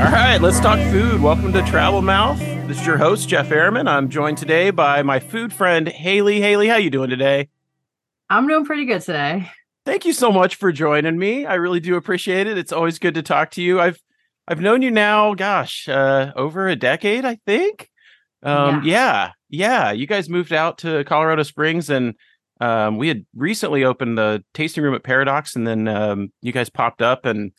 All right, let's talk food. Welcome to Travel Mouth. This is your host Jeff Ehrman. I'm joined today by my food friend Hailey. Hailey, how you doing today? I'm doing pretty good today. Thank you so much for joining me. I really do appreciate it. It's always good to talk to you. I've I've known you now, gosh, uh, over a decade, I think. Um, yeah. yeah, yeah. You guys moved out to Colorado Springs, and um, we had recently opened the tasting room at Paradox, and then um, you guys popped up and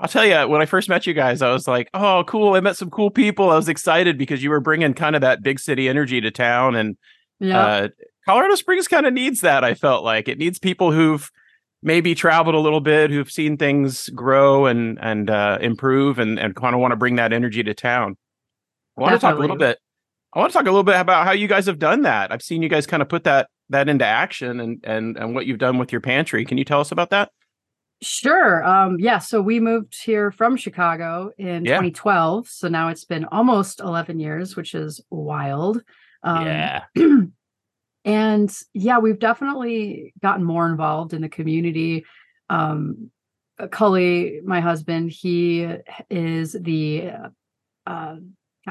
I'll tell you, when I first met you guys, I was like, "Oh, cool! I met some cool people." I was excited because you were bringing kind of that big city energy to town, and yeah. uh, Colorado Springs kind of needs that. I felt like it needs people who've maybe traveled a little bit, who've seen things grow and and uh, improve, and and kind of want to bring that energy to town. I want Definitely. to talk a little bit. I want to talk a little bit about how you guys have done that. I've seen you guys kind of put that that into action, and and and what you've done with your pantry. Can you tell us about that? Sure. Um, yeah. So we moved here from Chicago in yeah. 2012. So now it's been almost 11 years, which is wild. Um, yeah. and yeah, we've definitely gotten more involved in the community. Um, Cully, my husband, he is the uh,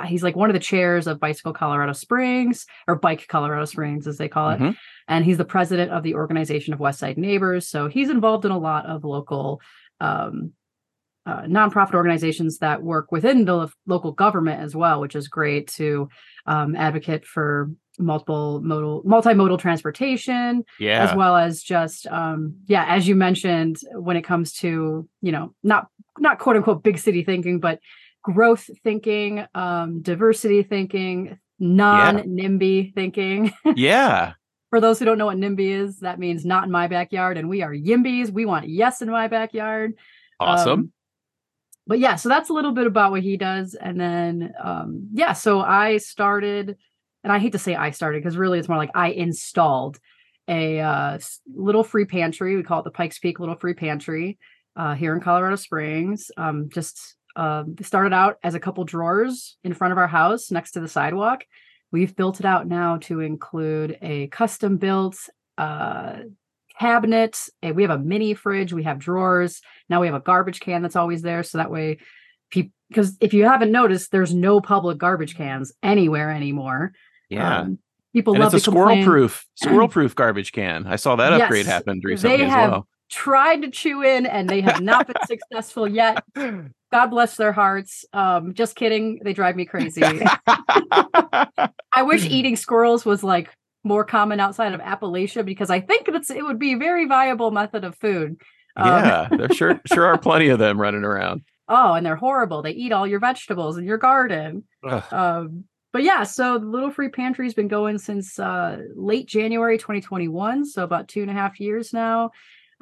he's like one of the chairs of Bicycle Colorado Springs or Bike Colorado Springs, as they call it. Mm-hmm. And he's the president of the organization of Westside Neighbors. So he's involved in a lot of local um, uh, nonprofit organizations that work within the local government as well, which is great to um, advocate for multiple modal multimodal transportation yeah as well as just um yeah as you mentioned when it comes to you know not not quote unquote big city thinking but growth thinking, um, diversity thinking, non NIMBY yeah. thinking. yeah. For those who don't know what NIMBY is, that means not in my backyard, and we are YIMBYs. We want yes in my backyard. Awesome. Um, but yeah, so that's a little bit about what he does, and then um, yeah, so I started, and I hate to say I started because really it's more like I installed a uh, little free pantry. We call it the Pikes Peak Little Free Pantry uh, here in Colorado Springs. Um, just um, started out as a couple drawers in front of our house next to the sidewalk. We've built it out now to include a custom built uh, cabinet. We have a mini fridge. We have drawers. Now we have a garbage can that's always there. So that way, people, because if you haven't noticed, there's no public garbage cans anywhere anymore. Yeah. Um, people and love it's a squirrel proof, squirrel proof garbage can. I saw that yes, upgrade happen recently they as have well. Tried to chew in and they have not been successful yet. God bless their hearts. Um, just kidding. They drive me crazy. I wish eating squirrels was like more common outside of Appalachia because I think it's it would be a very viable method of food. Um, yeah, there sure sure are plenty of them running around. Oh, and they're horrible. They eat all your vegetables in your garden. Um, but yeah, so the Little Free Pantry's been going since uh, late January 2021, so about two and a half years now.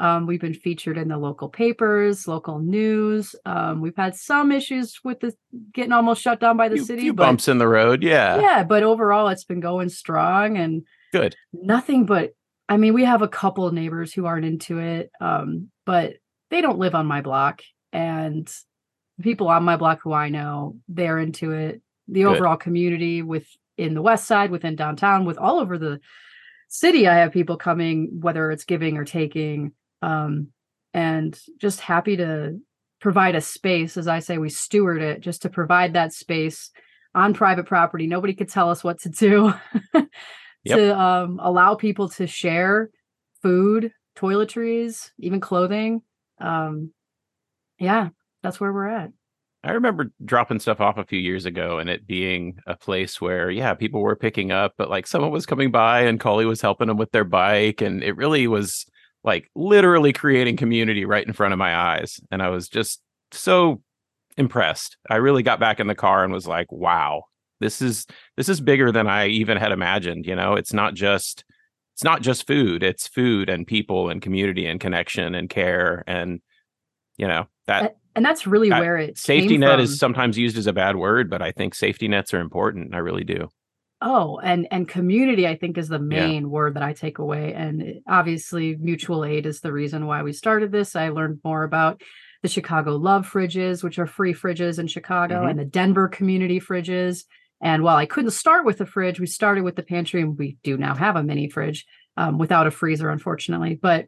Um, we've been featured in the local papers, local news. Um, we've had some issues with the getting almost shut down by the few, city. Few but, bumps in the road, yeah. Yeah, but overall, it's been going strong and good. Nothing but, I mean, we have a couple of neighbors who aren't into it, um, but they don't live on my block, and people on my block who I know, they're into it. The good. overall community within the West Side, within downtown, with all over the city, I have people coming, whether it's giving or taking um, and just happy to provide a space as i say we steward it just to provide that space on private property nobody could tell us what to do yep. to um, allow people to share food toiletries even clothing um, yeah that's where we're at I remember dropping stuff off a few years ago and it being a place where, yeah, people were picking up, but like someone was coming by and Cully was helping them with their bike. And it really was like literally creating community right in front of my eyes. And I was just so impressed. I really got back in the car and was like, wow, this is this is bigger than I even had imagined. You know, it's not just it's not just food, it's food and people and community and connection and care and you know, that and that's really that where it safety net from. is sometimes used as a bad word, but I think safety nets are important. I really do. Oh, and and community I think is the main yeah. word that I take away and obviously mutual aid is the reason why we started this. I learned more about the Chicago Love fridges, which are free fridges in Chicago mm-hmm. and the Denver community fridges. And while I couldn't start with the fridge, we started with the pantry and we do now have a mini fridge um, without a freezer unfortunately. But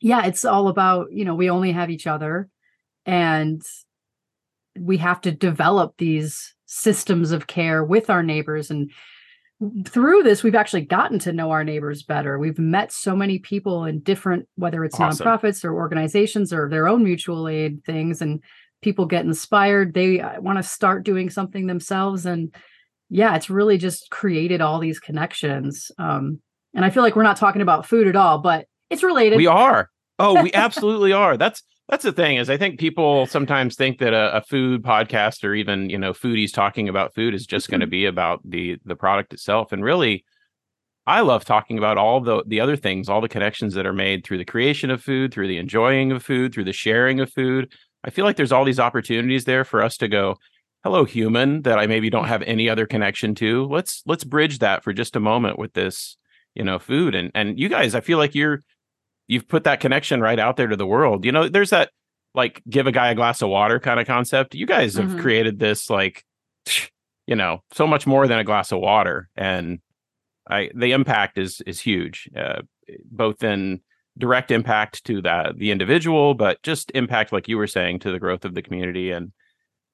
yeah, it's all about, you know, we only have each other and we have to develop these systems of care with our neighbors. And through this we've actually gotten to know our neighbors better. We've met so many people in different whether it's awesome. nonprofits or organizations or their own mutual aid things and people get inspired. They uh, want to start doing something themselves. And yeah it's really just created all these connections. Um and i feel like we're not talking about food at all but it's related. We are. Oh we absolutely are. That's that's the thing is i think people sometimes think that a, a food podcast or even you know foodies talking about food is just going to mm-hmm. be about the the product itself. And really i love talking about all the the other things all the connections that are made through the creation of food through the enjoying of food through the sharing of food. I feel like there's all these opportunities there for us to go hello human that i maybe don't have any other connection to. Let's let's bridge that for just a moment with this you know food. And and you guys i feel like you're you've put that connection right out there to the world. You know, there's that like give a guy a glass of water kind of concept. You guys have mm-hmm. created this like you know, so much more than a glass of water and I the impact is is huge. Uh, both in direct impact to that the individual, but just impact like you were saying to the growth of the community and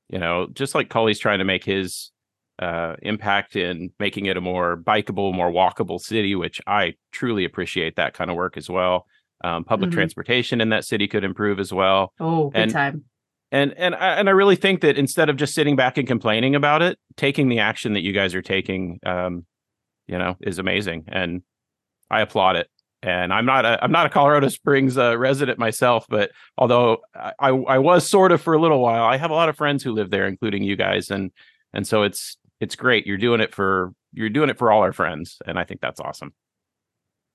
you know, just like Cully's trying to make his uh, impact in making it a more bikeable, more walkable city, which I truly appreciate that kind of work as well. Um, public mm-hmm. transportation in that city could improve as well. Oh, good and, time. And and I, and I really think that instead of just sitting back and complaining about it, taking the action that you guys are taking, um, you know, is amazing, and I applaud it. And I'm not a I'm not a Colorado Springs uh, resident myself, but although I I was sort of for a little while, I have a lot of friends who live there, including you guys, and and so it's it's great. You're doing it for you're doing it for all our friends, and I think that's awesome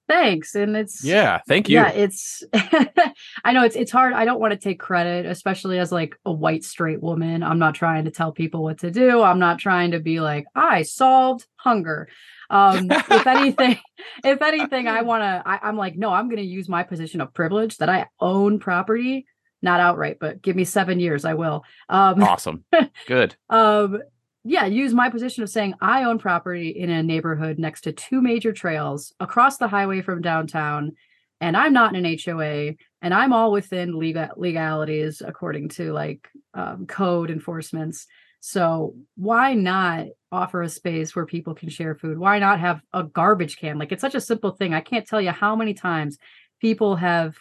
thanks and it's yeah thank you. Yeah it's i know it's it's hard i don't want to take credit especially as like a white straight woman. I'm not trying to tell people what to do. I'm not trying to be like i solved hunger. Um if anything if anything i want to i'm like no i'm going to use my position of privilege that i own property not outright but give me seven years i will. Um awesome. Good. um yeah, use my position of saying I own property in a neighborhood next to two major trails across the highway from downtown, and I'm not in an HOA, and I'm all within legal legalities according to like um, code enforcements. So why not offer a space where people can share food? Why not have a garbage can? Like it's such a simple thing. I can't tell you how many times people have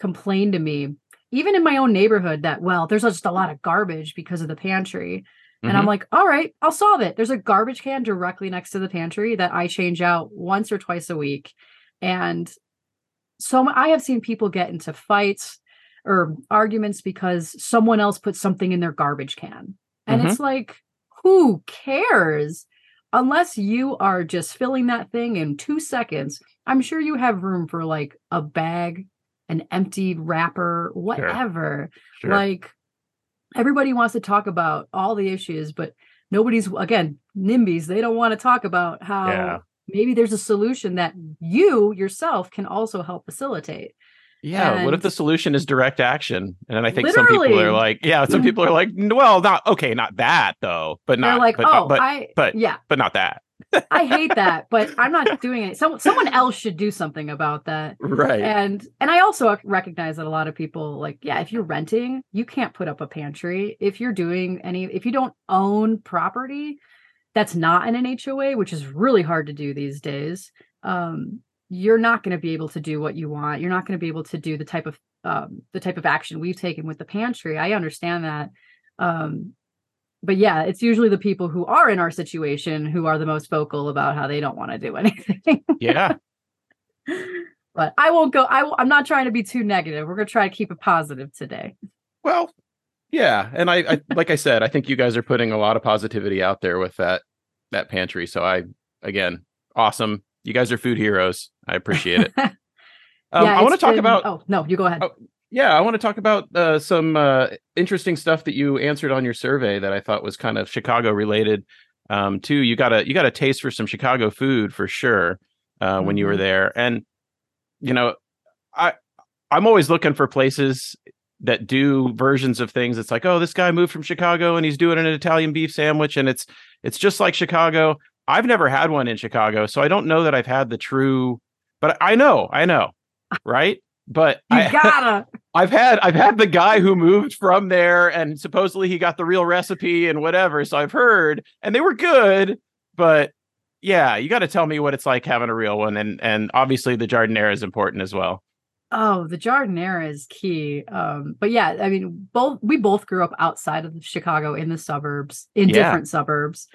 complained to me, even in my own neighborhood, that well, there's just a lot of garbage because of the pantry. And mm-hmm. I'm like, all right, I'll solve it. There's a garbage can directly next to the pantry that I change out once or twice a week. And so I have seen people get into fights or arguments because someone else put something in their garbage can. And mm-hmm. it's like, who cares? Unless you are just filling that thing in two seconds, I'm sure you have room for like a bag, an empty wrapper, whatever. Sure. Sure. Like, everybody wants to talk about all the issues, but nobody's again NIMBYs. They don't want to talk about how yeah. maybe there's a solution that you yourself can also help facilitate. Yeah. And what if the solution is direct action? And I think some people are like, yeah, some people are like, well, not okay, not that though, but not like, but, oh, but, I, but yeah, but not that. I hate that, but I'm not doing it. Some someone else should do something about that. Right. And and I also recognize that a lot of people like, yeah, if you're renting, you can't put up a pantry. If you're doing any if you don't own property that's not in an HOA, which is really hard to do these days, um, you're not going to be able to do what you want. You're not going to be able to do the type of um, the type of action we've taken with the pantry. I understand that. Um, but yeah, it's usually the people who are in our situation who are the most vocal about how they don't want to do anything. yeah. But I won't go. I, I'm not trying to be too negative. We're going to try to keep it positive today. Well, yeah, and I, I like I said, I think you guys are putting a lot of positivity out there with that that pantry. So I, again, awesome. You guys are food heroes. I appreciate it. um, yeah, I want to talk been... about. Oh no, you go ahead. Yeah, I want to talk about uh, some uh, interesting stuff that you answered on your survey that I thought was kind of Chicago related. Um, too, you got a you got a taste for some Chicago food for sure uh, mm-hmm. when you were mm-hmm. there, and you know, I I'm always looking for places that do versions of things. It's like, oh, this guy moved from Chicago and he's doing an Italian beef sandwich, and it's it's just like Chicago. I've never had one in Chicago, so I don't know that I've had the true. But I know, I know, right? But you I, gotta. I've had I've had the guy who moved from there and supposedly he got the real recipe and whatever. So I've heard and they were good, but yeah, you got to tell me what it's like having a real one and and obviously the giardiniera is important as well. Oh, the giardiniera is key. Um, but yeah, I mean, both we both grew up outside of Chicago in the suburbs, in yeah. different suburbs.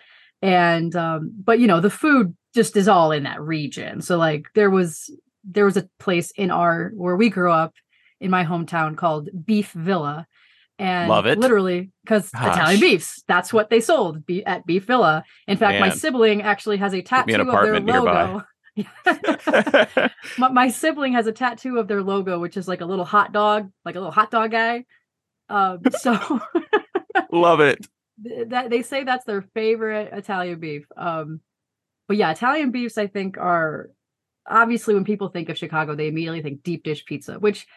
And um, but you know, the food just is all in that region. So like there was there was a place in our where we grew up in my hometown called Beef Villa. And Love it. literally because Italian beefs, that's what they sold be- at Beef Villa. In fact, Man. my sibling actually has a tattoo of their logo. my, my, sibling has a tattoo of their logo, which is like a little hot dog, like a little hot dog guy. Um, so love it. That they say that's their favorite Italian beef. Um, but yeah, Italian beefs I think are obviously when people think of Chicago, they immediately think deep dish pizza, which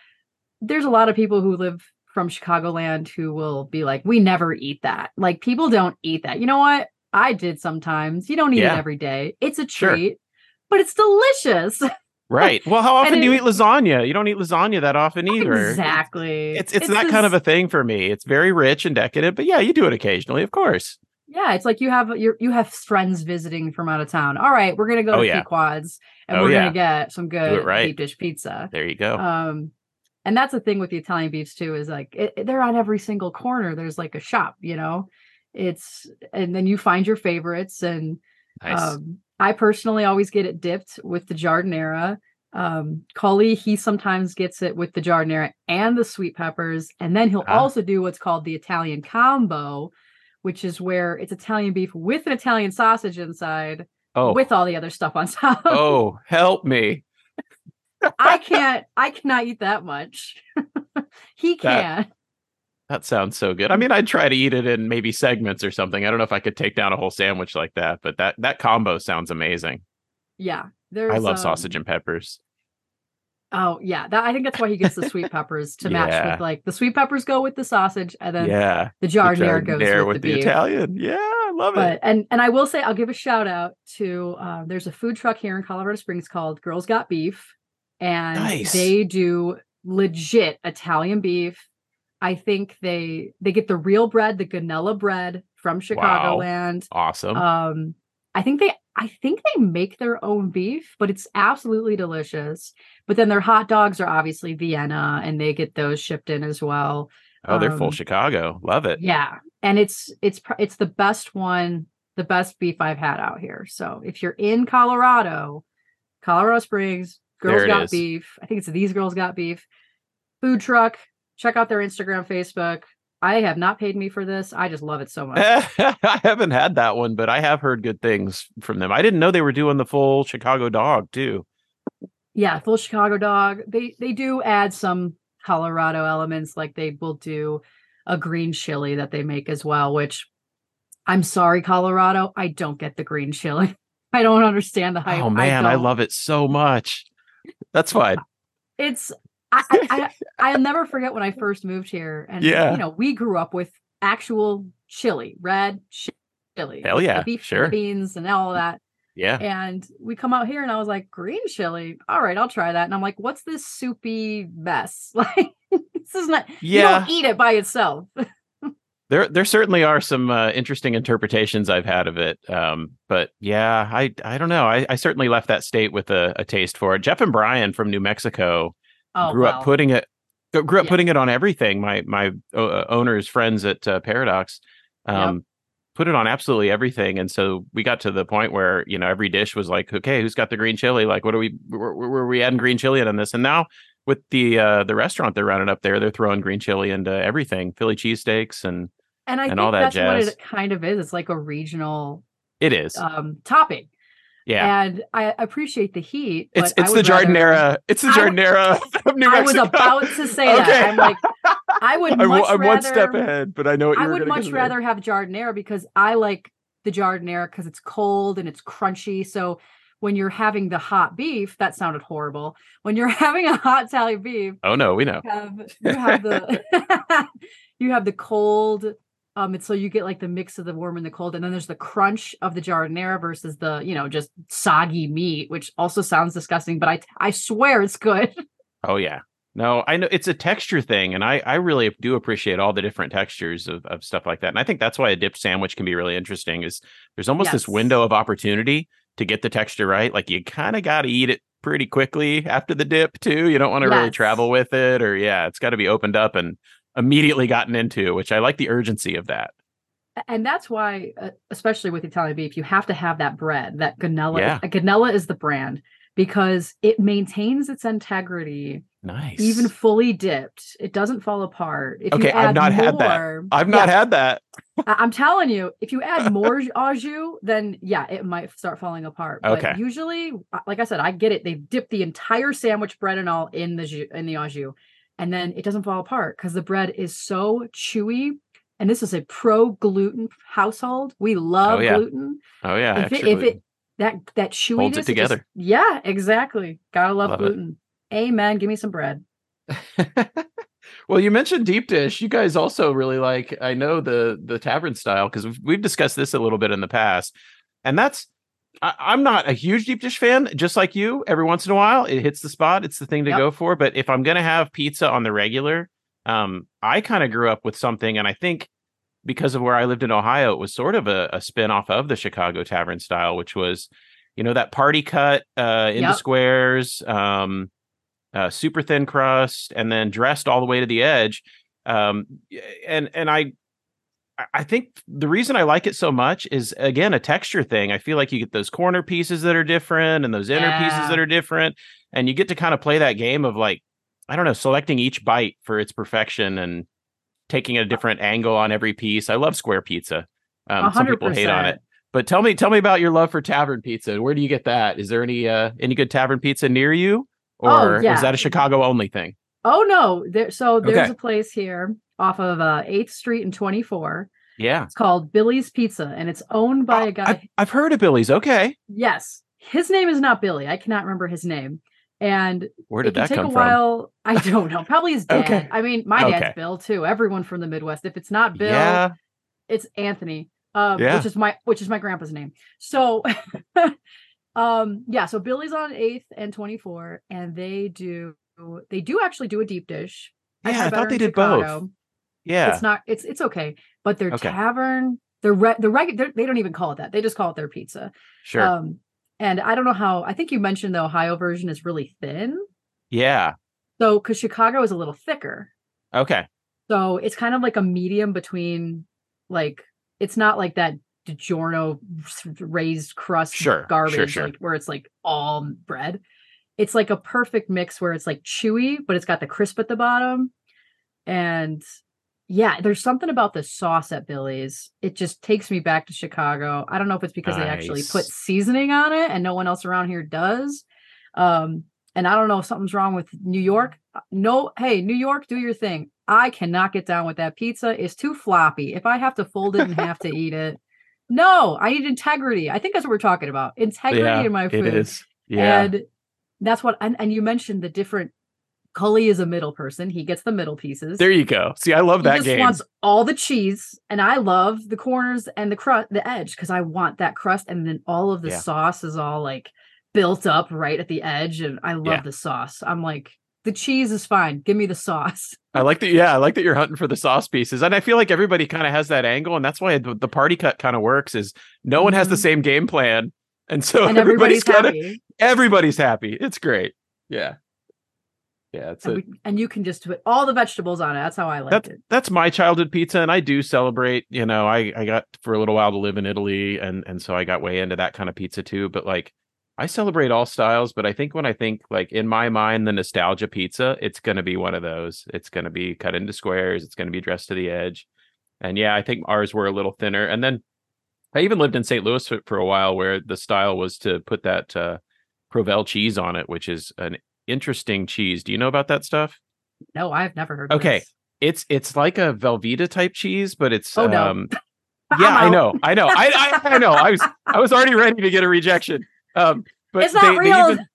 there's a lot of people who live from Chicagoland who will be like, we never eat that. Like people don't eat that. You know what? I did sometimes. You don't eat yeah. it every day. It's a treat, sure. but it's delicious. Right. Well, how often do you eat lasagna? You don't eat lasagna that often either. Exactly. It's it's, it's that kind of a thing for me. It's very rich and decadent, but yeah, you do it occasionally, of course. Yeah, it's like you have you you have friends visiting from out of town. All right, we're gonna go oh, to yeah. Pequod's and oh, we're yeah. gonna get some good right. deep dish pizza. There you go. Um, and that's the thing with the Italian beefs too is like it, they're on every single corner. There's like a shop, you know. It's and then you find your favorites and nice. um, I personally always get it dipped with the giardiniera. Um, Cully, he sometimes gets it with the giardiniera and the sweet peppers, and then he'll ah. also do what's called the Italian combo, which is where it's Italian beef with an Italian sausage inside, oh. with all the other stuff on top. oh, help me! I can't. I cannot eat that much. he can. That, that sounds so good. I mean, I'd try to eat it in maybe segments or something. I don't know if I could take down a whole sandwich like that, but that that combo sounds amazing. Yeah, there's. I love um, sausage and peppers. Oh yeah, that I think that's why he gets the sweet peppers to match with like the sweet peppers go with the sausage, and then yeah, the giardiniera goes with, with the, the Italian. Yeah, I love but, it. And and I will say I'll give a shout out to uh, there's a food truck here in Colorado Springs called Girls Got Beef, and nice. they do legit Italian beef. I think they they get the real bread, the Gonella bread from Chicagoland. Wow. Awesome. Um, I think they I think they make their own beef, but it's absolutely delicious. But then their hot dogs are obviously Vienna and they get those shipped in as well. Oh, they're um, full Chicago. Love it. Yeah. And it's it's it's the best one, the best beef I've had out here. So if you're in Colorado, Colorado Springs, Girls Got is. Beef. I think it's These Girls Got Beef. Food truck. Check out their Instagram, Facebook. I have not paid me for this. I just love it so much. I haven't had that one, but I have heard good things from them. I didn't know they were doing the full Chicago dog too. Yeah, full Chicago dog. They they do add some Colorado elements, like they will do a green chili that they make as well. Which I'm sorry, Colorado, I don't get the green chili. I don't understand the oh, hype. Oh man, I, I love it so much. That's fine. It's I, I, I will never forget when I first moved here, and yeah. you know we grew up with actual chili, red chili. Hell yeah, beef, sure, beans, and all of that. Yeah. And we come out here, and I was like, green chili. All right, I'll try that. And I'm like, what's this soupy mess? Like, this is not. Yeah. You don't eat it by itself. there, there certainly are some uh, interesting interpretations I've had of it. Um, but yeah, I, I don't know. I, I certainly left that state with a, a taste for it. Jeff and Brian from New Mexico oh, grew up putting it grew up yeah. putting it on everything. My my uh, owners friends at uh, Paradox um, yep. put it on absolutely everything, and so we got to the point where you know every dish was like, okay, who's got the green chili? Like, what are we? Were, were we adding green chili in this? And now with the uh, the restaurant they're running up there, they're throwing green chili into everything, Philly cheesesteaks and and I and think that that's jazz. what it kind of is. It's like a regional. It is um, topping. Yeah. And I appreciate the heat. It's it's the Giardiniera. It's the Giardiniera of New Mexico. I was about to say okay. that. I'm like, I would much I'm, rather, one step ahead, but I know what I would much rather have Giardiniera because I like the Giardiniera because it's cold and it's crunchy. So when you're having the hot beef, that sounded horrible. When you're having a hot Italian beef, oh no, we know. You have, you have the you have the cold um, and so you get like the mix of the warm and the cold, and then there's the crunch of the giardiniera versus the you know just soggy meat, which also sounds disgusting, but I I swear it's good. Oh yeah, No, I know it's a texture thing, and I I really do appreciate all the different textures of, of stuff like that. And I think that's why a dipped sandwich can be really interesting. Is there's almost yes. this window of opportunity to get the texture right. Like you kind of got to eat it pretty quickly after the dip too. You don't want to yes. really travel with it, or yeah, it's got to be opened up and immediately gotten into. Which I like the urgency of that. And that's why, uh, especially with Italian beef, you have to have that bread. That Gonella, yeah. Gonella is the brand because it maintains its integrity Nice. Even fully dipped, it doesn't fall apart. If okay, I've not more, had that. I've not yeah, had that. I'm telling you, if you add more au jus, then yeah, it might start falling apart. But okay. usually, uh, like I said, I get it. They dip the entire sandwich bread and all in the in the au jus, and then it doesn't fall apart because the bread is so chewy. And this is a pro gluten household. We love oh, yeah. gluten. Oh yeah. If it, if it that that chewiness holds it together. It just, yeah, exactly. Gotta love, love gluten. It. Amen. Give me some bread. well, you mentioned deep dish. You guys also really like. I know the the tavern style because we've, we've discussed this a little bit in the past, and that's. I, am not a huge deep dish fan, just like you. Every once in a while, it hits the spot. It's the thing to yep. go for. But if I'm gonna have pizza on the regular, um, I kind of grew up with something, and I think because of where I lived in Ohio, it was sort of a, a spin off of the Chicago tavern style, which was, you know, that party cut uh, into yep. squares. Um, uh, super thin crust, and then dressed all the way to the edge. Um, and and I I think the reason I like it so much is again a texture thing. I feel like you get those corner pieces that are different and those inner yeah. pieces that are different, and you get to kind of play that game of like I don't know, selecting each bite for its perfection and taking a different angle on every piece. I love square pizza. Um, some people hate on it, but tell me, tell me about your love for tavern pizza. Where do you get that? Is there any uh, any good tavern pizza near you? Oh, or oh, yeah. is that a Chicago only thing? Oh no, there. So there's okay. a place here off of uh, 8th Street and 24. Yeah, it's called Billy's Pizza, and it's owned by oh, a guy. I've, I've heard of Billy's. Okay. Yes, his name is not Billy. I cannot remember his name. And where did that take come a from? while. I don't know. Probably his dad. okay. I mean, my dad's okay. Bill too. Everyone from the Midwest. If it's not Bill, yeah. it's Anthony. Um, yeah. which is my which is my grandpa's name. So Um, yeah, so Billy's on 8th and 24, and they do they do actually do a deep dish. Yeah, I, I thought they did Chicago. both. Yeah. It's not it's it's okay. But their okay. tavern, their re- the regular they don't even call it that. They just call it their pizza. Sure. Um, and I don't know how I think you mentioned the Ohio version is really thin. Yeah. So because Chicago is a little thicker. Okay. So it's kind of like a medium between like it's not like that DiGiorno raised crust sure, garbage, sure, sure. like where it's like all bread. It's like a perfect mix where it's like chewy, but it's got the crisp at the bottom. And yeah, there's something about the sauce at Billy's. It just takes me back to Chicago. I don't know if it's because nice. they actually put seasoning on it and no one else around here does. Um, and I don't know if something's wrong with New York. No, hey, New York, do your thing. I cannot get down with that pizza. It's too floppy. If I have to fold it and have to eat it, no, I need integrity. I think that's what we're talking about. Integrity yeah, in my food. It is. Yeah. And that's what and, and you mentioned the different Cully is a middle person. He gets the middle pieces. There you go. See, I love he that just game. Wants all the cheese, and I love the corners and the crust, the edge, because I want that crust, and then all of the yeah. sauce is all like built up right at the edge, and I love yeah. the sauce. I'm like, the cheese is fine. Give me the sauce. I like that. Yeah, I like that you're hunting for the sauce pieces, and I feel like everybody kind of has that angle, and that's why the, party cut kind of works. Is no mm-hmm. one has the mm-hmm. same game plan, and so and everybody's, everybody's happy. Everybody's happy. It's great. Yeah, yeah. It's and, a, we, and you can just put all the vegetables on it. That's how I like that's, it. That's my childhood pizza, and I do celebrate. You know, I I got for a little while to live in Italy, and and so I got way into that kind of pizza too. But like I celebrate all styles, but I think when I think like in my mind, the nostalgia pizza, it's going to be one of those. It's going to be cut into squares. It's going to be dressed to the edge. And yeah, I think ours were a little thinner. And then I even lived in St. Louis for, for a while where the style was to put that uh, Provel cheese on it, which is an interesting cheese. Do you know about that stuff? No, I've never heard. Okay, this. it's it's like a Velveeta type cheese, but it's oh no. Um, yeah, I know, I know, I, I I know. I was I was already ready to get a rejection. Um, but it's not they, real. They even,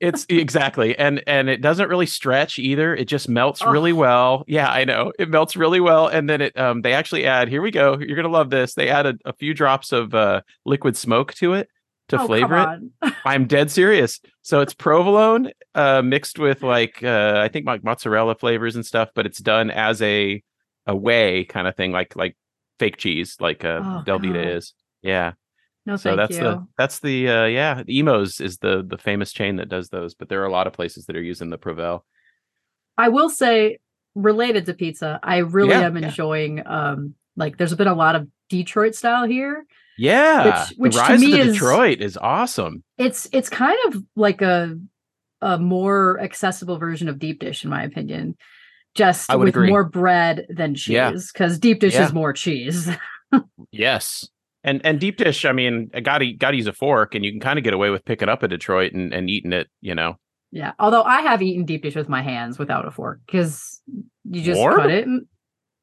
it's exactly, and and it doesn't really stretch either. It just melts oh. really well. Yeah, I know it melts really well, and then it um they actually add. Here we go. You're gonna love this. They add a, a few drops of uh liquid smoke to it, to Oh, flavor it. I'm dead serious. So it's provolone uh, mixed with like uh, I think like mozzarella flavors and stuff, but it's done as a a whey kind of thing, like like fake cheese, like uh, Oh, Velveeta God. is. Yeah. No, so thank that's you. the that's the uh, yeah. Imo's is the the famous chain that does those, but there are a lot of places that are using the Provel. I will say, related to pizza, I really Yeah, am yeah. enjoying. Um, like, there's been a lot of Detroit style here. Yeah, Which- which the to me of is- Detroit is awesome. It's it's kind of like a a more accessible version of deep dish, in my opinion. Just with agree. more bread than cheese, because deep dish Yeah. is more cheese. Yes. And and deep dish, I mean, I gotta gotta use a fork, and you can kind of get away with picking up a Detroit and, and eating it, you know. yeah. Although I have eaten deep dish with my hands without a fork, because you just Warm? cut it. And,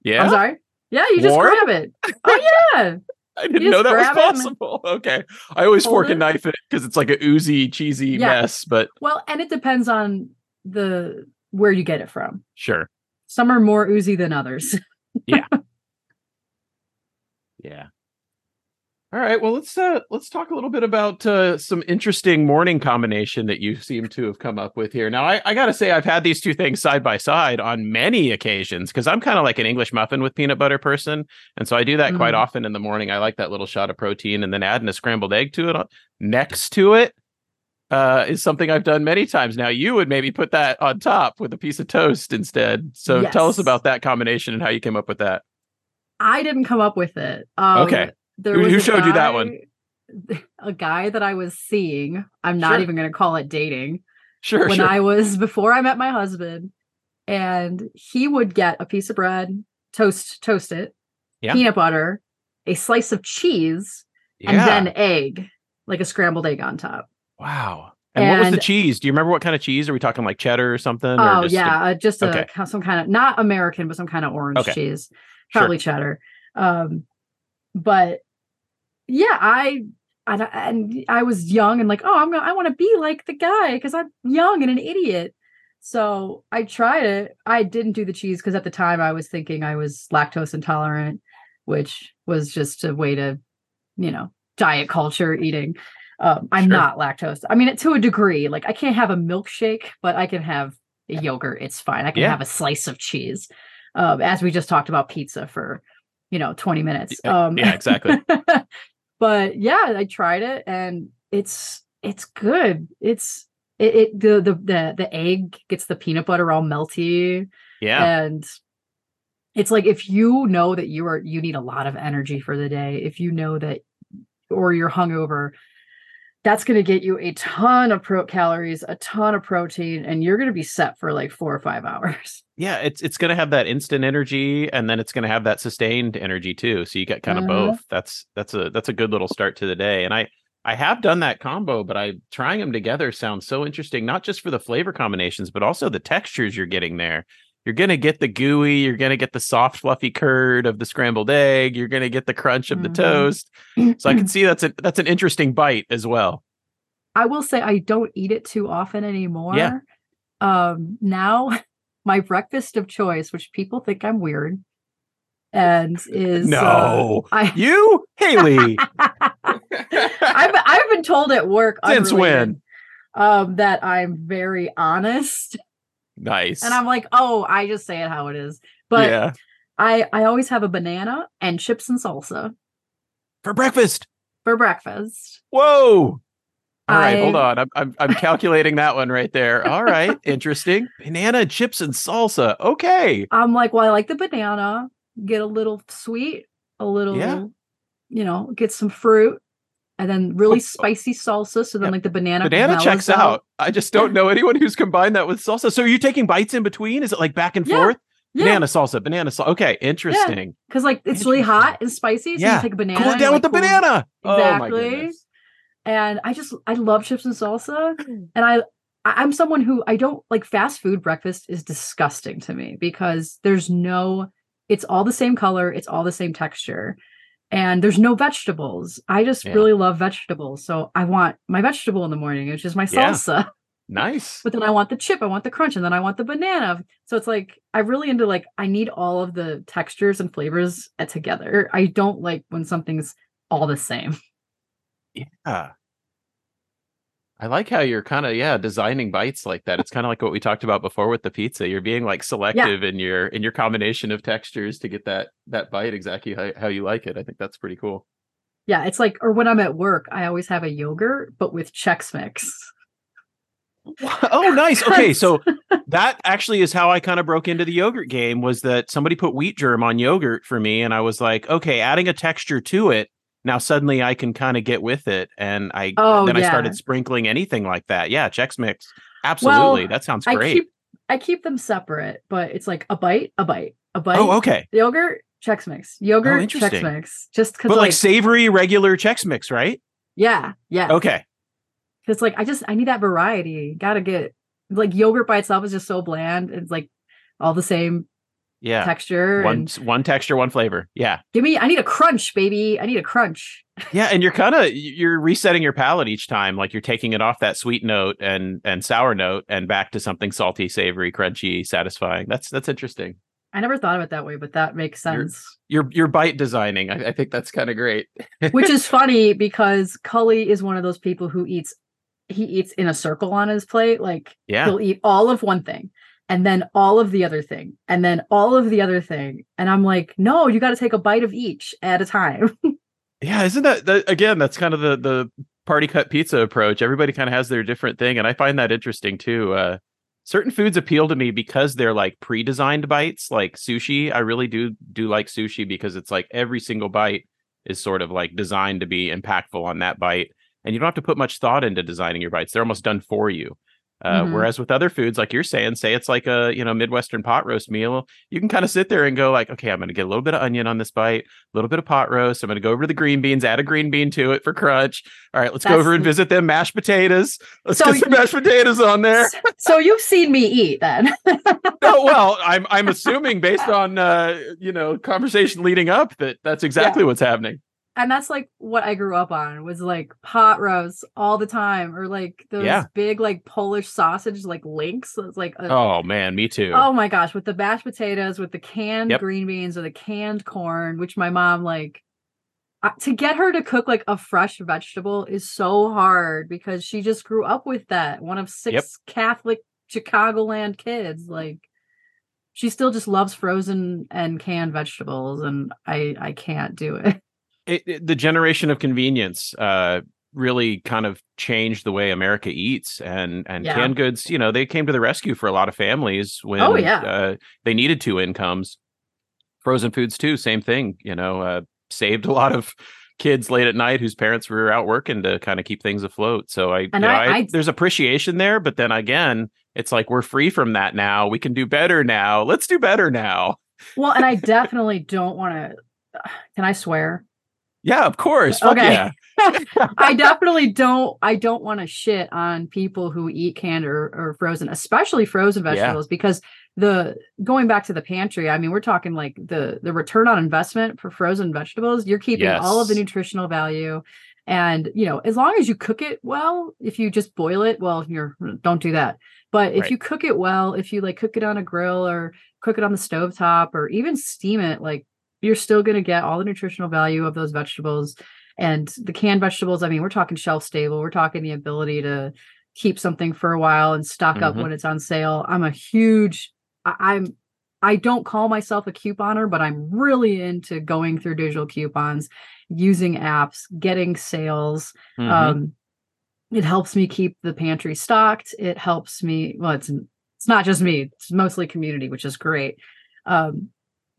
Yeah, I'm sorry. Yeah, you just Warm? grab it. Oh yeah. I didn't You know that was grab it and- possible. Okay, I always Hold fork it. and knife it because it's like a oozy, cheesy Yeah. mess. But Well, and it depends on the where you get it from. sure, Some are more oozy than others. Yeah. Yeah. All right, well let's uh let's talk a little bit about uh, some interesting morning combination that you seem to have come up with here. Now, I, I gotta say, I've had these two things side by side on many occasions because I'm kind of like an English muffin with peanut butter person, and so I do that quite Mhm. often in the morning. I like that little shot of protein, and then adding a scrambled egg to it on- next to it uh, is something I've done many times. Now, you would maybe put that on top with a piece of toast instead. So tell us about that combination and how you came up with that. I didn't come up with it. Um, Okay. There Who- who a showed you that one? A guy that I was seeing. I'm not Sure. even going to call it dating. Sure, when sure. I was before I met my husband, and he would get a piece of bread, toast, toast it, Yeah. peanut butter, a slice of cheese, yeah. and then egg, like a scrambled egg on top. wow. And, what was the cheese? Do you remember what kind of cheese? Are we talking like cheddar or something? or Oh just a- yeah, uh, just a okay. some kind of not American, but some kind of orange Okay. cheese, Sure. probably cheddar. Um, but yeah, I and, I- and I was young and like, oh, I'm gonna, I want to be like the guy because I'm young and an idiot. So I tried it. I didn't do the cheese because at the time I was thinking I was lactose intolerant, which was just a way to, you know, diet culture eating. Um, I'm Sure. not lactose. I mean, to a degree, like I can't have a milkshake, but I can have a yogurt. It's fine. I can Yeah. have a slice of cheese. Um, as we just talked about pizza for, you know, 20 minutes. Um, yeah, exactly. but yeah, I tried it and it's it's good. It's it, it the, the the the egg gets the peanut butter all melty Yeah. and it's like if you know that you are you need a lot of energy for the day if you know that or you're hungover that's going to get you a ton of pro calories a ton of protein and you're going to be set for like four or five hours yeah. It's it's gonna have that instant energy and then it's gonna have that sustained energy too. So you get kind of Mhm. both. That's that's a that's a good little start to the day. And I I have done that combo, but I trying them together sounds so interesting, not just for the flavor combinations, but also the textures you're getting there. You're gonna get the gooey, you're gonna get the soft, fluffy curd of the scrambled egg, you're gonna get the crunch of the Mhm. toast. So I can see that's a that's an interesting bite as well. i will say i don't eat it too often anymore um now my breakfast of choice which people think i'm weird and is uh, No. I, You, Hailey. I've I've been told at work Since unrelated, um that I'm very honest nice. and I'm like, "Oh, I just say it how it is." But yeah. I I always have a banana and chips and salsa For breakfast. for breakfast. Whoa. All right, hold on. I'm, I'm I'm calculating that one right there. All right, interesting. Banana chips and salsa. Okay. I'm like, "Well, I like the banana, get a little sweet, a little, Yeah. you know, get some fruit." And then really Oh, spicy salsa, so then yeah. like the banana Banana checks out. I just don't know anyone who's combined that with salsa. So are you taking bites in between? Is it like back and Yeah, forth? Yeah, Banana salsa, banana salsa. Okay, interesting. because like it's really hot and spicy, so Yeah. you take a banana. Cool it down like, with the cool- banana. Oh Exactly. goodness. and I just I love chips and salsa, and I- I'm someone who I don't like fast food breakfast is disgusting to me because there's no it's all the same color, it's all the same texture, and there's no vegetables. I just Yeah. really love vegetables, so I want my vegetable in the morning, which is my Yeah. salsa. Nice. But then I want the chip, I want the crunch, and then I want the banana. So it's like I'm really into like I need all of the textures and flavors uh, together. I don't like when something's all the same. Yeah. I like how you're kind of yeah designing bites like that. It's kind of like what we talked about before with the pizza. You're being like selective yeah. in your in your combination of textures to get that that bite exactly how, how you like it. I think that's pretty cool. Yeah, it's like or when I'm at work, I always have a yogurt but with Chex Mix. oh, nice. Okay, so that actually is how I kind of broke into the yogurt game. Was that somebody put wheat germ on yogurt for me, and I was like, okay, adding a texture to it now suddenly I can kind of get with it. And I oh, then yeah. I started sprinkling anything like that. Yeah, Chex Mix. Absolutely. Well, that sounds great. I keep, I keep them separate, but it's like a bite, a bite, a oh, bite. Oh, okay. Yogurt, Chex Mix. Yogurt, oh, Chex Mix. Just because But like, like savory regular Chex Mix, right? Yeah. Yeah. Okay. Because like I just I need that variety. Gotta get like yogurt by itself is just so bland. It's like all the same yeah. Texture one and... one texture one flavor. Yeah. Give me i need a crunch baby. I need a crunch. Yeah and you're kind of you're resetting your palate each time like you're taking it off that sweet note and and sour note and back to something salty savory crunchy satisfying. That's that's interesting. I never thought of it that way but that makes sense. you're you're, you're bite designing. I, I think that's kind of great. Which is funny because cully is one of those people who eats he eats in a circle on his plate like yeah. he'll eat all of one thing and then all of the other thing and then all of the other thing. And i'm like no you got to take a bite of each at a time. Yeah isn't that, that again that's kind of the the party cut pizza approach. Everybody kind of has their different thing and i find that interesting too uh certain foods appeal to me because they're like pre-designed bites like sushi. I really do do like sushi because it's like every single bite is sort of like designed to be impactful on that bite and you don't have to put much thought into designing your bites. They're almost done for you uh, mm-hmm. Whereas with other foods, like you're saying, say it's like a you know Midwestern pot roast meal, you can kind of sit there and go like, okay, I'm going to get a little bit of onion on this bite, a little bit of pot roast. I'm going to go over to the green beans, add a green bean to it for crunch. All right, let's That's... go over and visit them mashed potatoes. Let's so get some mashed potatoes on there. So you've seen me eat then? oh well, I'm I'm assuming based on uh, you know conversation leading up that that's exactly yeah. what's happening and that's like what I grew up on was like pot roast all the time, or like those yeah. big like Polish sausage like links. It's like a, oh man, me too. Oh my gosh, with the mashed potatoes, with the canned yep. green beans, or the canned corn, which my mom like to get her to cook like a fresh vegetable is so hard because she just grew up with that. One of six yep. Catholic Chicagoland kids, like she still just loves frozen and canned vegetables, and I I can't do it. It, it, the generation of convenience uh, really kind of changed the way America eats, and and yeah. canned goods, you know, they came to the rescue for a lot of families when oh, yeah. uh, they needed two incomes. Frozen foods too, same thing. You know, uh, saved a lot of kids late at night whose parents were out working to kind of keep things afloat. So I, know, I, I, there's appreciation there, but then again, it's like we're free from that now. We can do better now. Let's do better now. Well, and I definitely don't want to. Can I swear? Yeah, of course. Fuck okay. Yeah. I definitely don't I don't want to shit on people who eat canned or, or frozen, especially frozen vegetables, yeah. because the going back to the pantry, I mean, we're talking like the the return on investment for frozen vegetables, you're keeping yes. all of the nutritional value. And you know, as long as you cook it well, if you just boil it, well, you're don't do that. But if right. you cook it well, if you like cook it on a grill or cook it on the stove top or even steam it, like you're still going to get all the nutritional value of those vegetables and the canned vegetables. I mean we're talking shelf stable. We're talking the ability to keep something for a while and stock mm-hmm. up when it's on sale. I'm a huge I, i'm i don't call myself a couponer but i'm really into going through digital coupons using apps getting sales. Mm-hmm. um it helps me keep the pantry stocked. It helps me well it's it's not just me. It's mostly community which is great. Um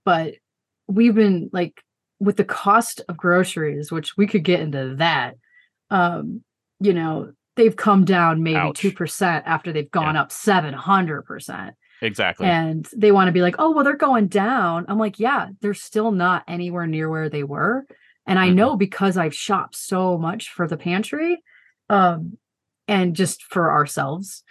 but we've been like with the cost of groceries, which we could get into that. Um, you know, they've come down maybe two percent after they've gone yeah. up seven hundred percent. Exactly. And they want to be like, oh, well, they're going down. I'm like, yeah, they're still not anywhere near where they were. And I mm-hmm. know because I've shopped so much for the pantry um, and just for ourselves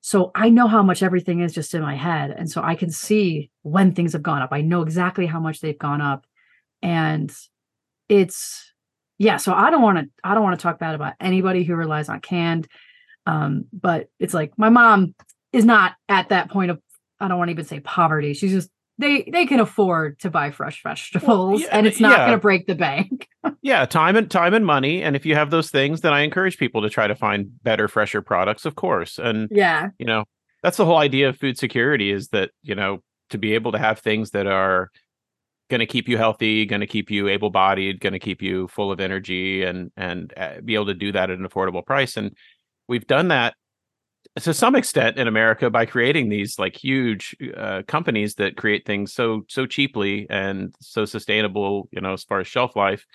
so I know how much everything is just in my head. And so I can see when things have gone up. I know exactly how much they've gone up. And it's yeah, so I don't want to I don't want to talk bad about anybody who relies on canned. Um, but it's like my mom is not at that point of I don't want to even say poverty. She's just they they can afford to buy fresh vegetables well, yeah, and it's not yeah. going to break the bank. yeah, time and time and money and if you have those things then I encourage people to try to find better fresher products of course. And yeah. You know, that's the whole idea of food security is that, you know, to be able to have things that are going to keep you healthy, going to keep you able-bodied, going to keep you full of energy and and uh, be able to do that at an affordable price and we've done that to some extent in America by creating these like huge uh, companies that create things so so cheaply and so sustainable, you know, as far as shelf life,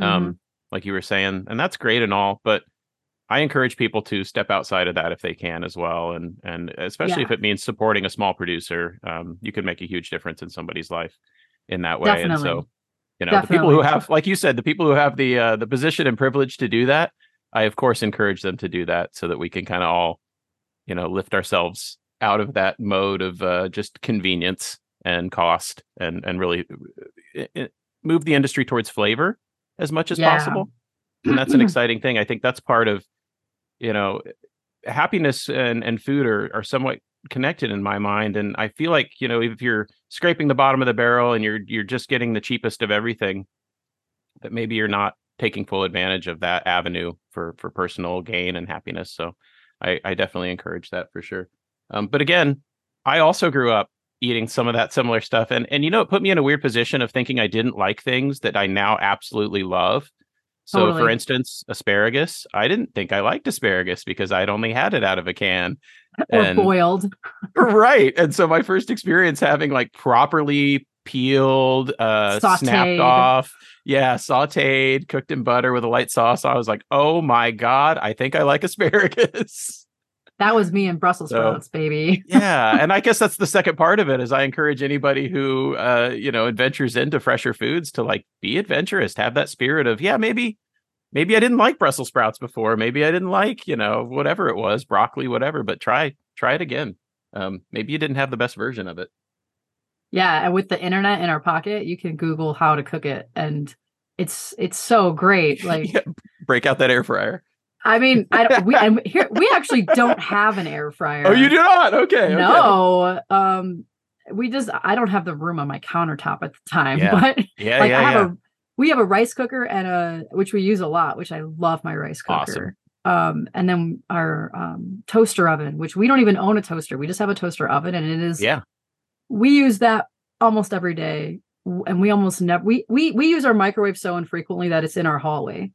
um, mm-hmm. like you were saying, and that's great and all, but I encourage people to step outside of that if they can as well, and and especially yeah. if it means supporting a small producer, um, you can make a huge difference in somebody's life in that way. Definitely. And so, you know, Definitely. the people who have, like you said, the people who have the uh, the position and privilege to do that, I of course encourage them to do that so that we can kind of all you know lift ourselves out of that mode of uh, just convenience and cost and and really uh, move the industry towards flavor as much as yeah. possible. And that's an exciting thing. I think that's part of you know happiness and and food are are somewhat connected in my mind. And i feel like you know if you're scraping the bottom of the barrel and you're you're just getting the cheapest of everything that maybe you're not taking full advantage of that avenue for for personal gain and happiness. So I, I definitely encourage that for sure. Um, but again, I also grew up eating some of that similar stuff, and and you know, it put me in a weird position of thinking I didn't like things that I now absolutely love. So, totally. for instance, asparagus, I didn't think I liked asparagus because I'd only had it out of a can or and, boiled. right. And so my first experience having like properly peeled, uh, sauteed. snapped off, yeah, sauteed, cooked in butter with a light sauce. I was like, oh my god, I think I like asparagus. That was me in Brussels so, sprouts, baby. yeah, and I guess that's the second part of it. Is I encourage anybody who, uh, you know, adventures into fresher foods to like be adventurous, have that spirit of, yeah, maybe maybe I didn't like Brussels sprouts before. Maybe I didn't like, you know, whatever it was, broccoli, whatever, but try try it again. Um, maybe you didn't have the best version of it. Yeah, and with the internet in our pocket, you can Google how to cook it, and it's it's so great. Like yeah, break out that air fryer. I mean, I don't, we and here we actually don't have an air fryer. Oh, you do not? Okay. No. Okay. Um, we just I don't have the room on my countertop at the time, yeah. but yeah, like yeah, I have yeah. a we have a rice cooker and a which we use a lot, which I love my rice cooker. Awesome. Um, and then our um, toaster oven, which we don't even own a toaster. We just have a toaster oven, and it is yeah we use that almost every day and we almost never we we we use our microwave so infrequently that it's in our hallway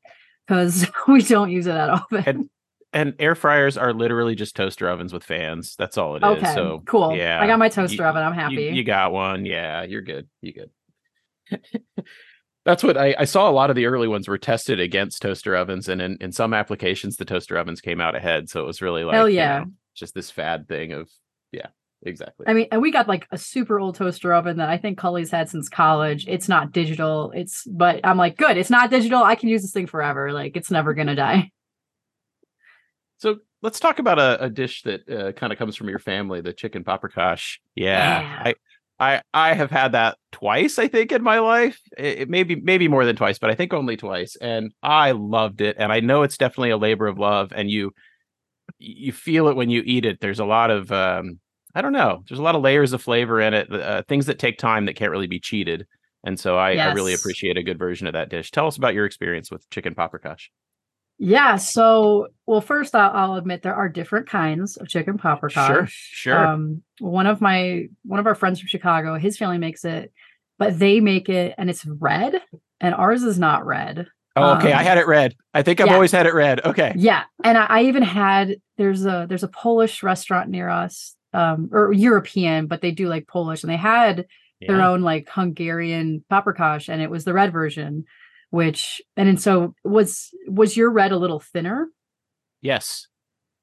because we don't use it that often. And, and air fryers are literally just toaster ovens with fans. That's all it okay, is. So cool. Yeah, I got my toaster you, oven. I'm happy. You, you, got one. Yeah, you're good. You good. That's what I, I saw. A lot of the early ones were tested against toaster ovens, and in, in some applications, the toaster ovens came out ahead. So it was really like, hell yeah, you know, just this fad thing of yeah, exactly. I mean, and we got like a super old toaster oven that I think Cully's had since college. It's not digital. It's but I'm like, good. It's not digital. I can use this thing forever. Like it's never gonna die. So let's talk about a, a dish that uh, kind of comes from your family, the chicken paprikash. Yeah, yeah, I. I, I have had that twice, I think, in my life. It, it maybe maybe more than twice, but I think only twice, and I loved it. And I know it's definitely a labor of love, and you you feel it when you eat it. There's a lot of um, I don't know. There's a lot of layers of flavor in it, uh, things that take time that can't really be cheated. And so I, yes. I, really appreciate a good version of that dish. Tell us about your experience with chicken paprikash. Yeah. So, well, first I'll, I'll, admit there are different kinds of chicken paprikash. Sure. Sure. Um, one of my one of our friends from Chicago, his family makes it, but they make it and it's red, and ours is not red. Oh, okay. Um, I had it red. I think I've yeah. always had it red. Okay. Yeah, and I, I even had there's a there's a Polish restaurant near us um or European, but they do like Polish and they had yeah. their own like Hungarian paprikash and it was the red version, which and, and so was was your red a little thinner? Yes.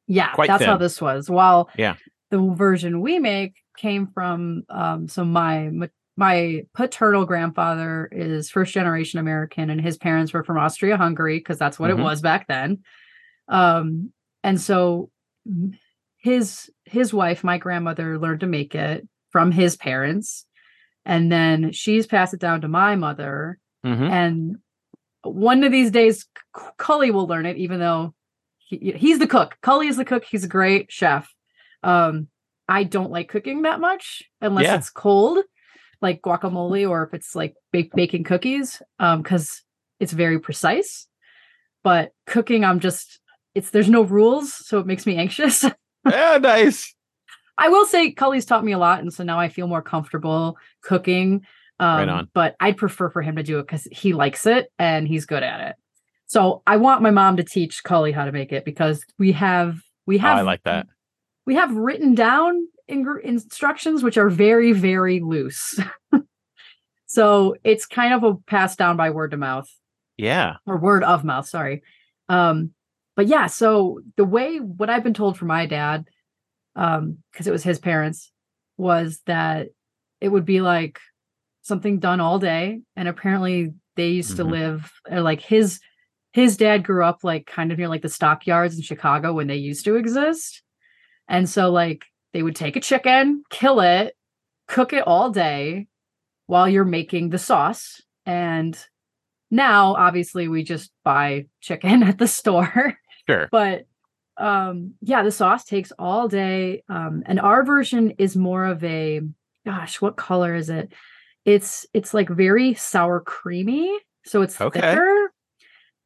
Yeah, Quite that's thin. how this was. While yeah, the version we make came from um so my my paternal grandfather is first generation American and his parents were from Austria Hungary because that's what mm-hmm. it was back then. Um and so his his wife, my grandmother, learned to make it from his parents, and then she's passed it down to my mother. Mm-hmm. And one of these days, Cully will learn it, even though he, he's the cook. Cully is the cook. He's a great chef. Um, I don't like cooking that much unless yeah. it's cold. like guacamole or if it's like bake, baking cookies um because it's very precise but cooking i'm just it's there's no rules so it makes me anxious yeah nice. I will say cully's taught me a lot and so now i feel more comfortable cooking um, right on. but i'd prefer for him to do it because he likes it and he's good at it. So i want my mom to teach cully how to make it because we have we have oh, i like that. we have written down ing- instructions which are very very loose. So it's kind of a passed down by word to mouth. Yeah. Or word of mouth sorry. Um but yeah so the way what i've been told from my dad um because it was his parents was that it would be like something done all day and apparently they used mm-hmm. to live like his his dad grew up like kind of near like the stockyards in chicago when they used to exist and so like they would take a chicken, kill it, cook it all day while you're making the sauce. And now obviously we just buy chicken at the store. Sure. but um yeah, the sauce takes all day. Um and our version is more of a gosh, what color is it? It's it's like very sour creamy. So it's okay. thicker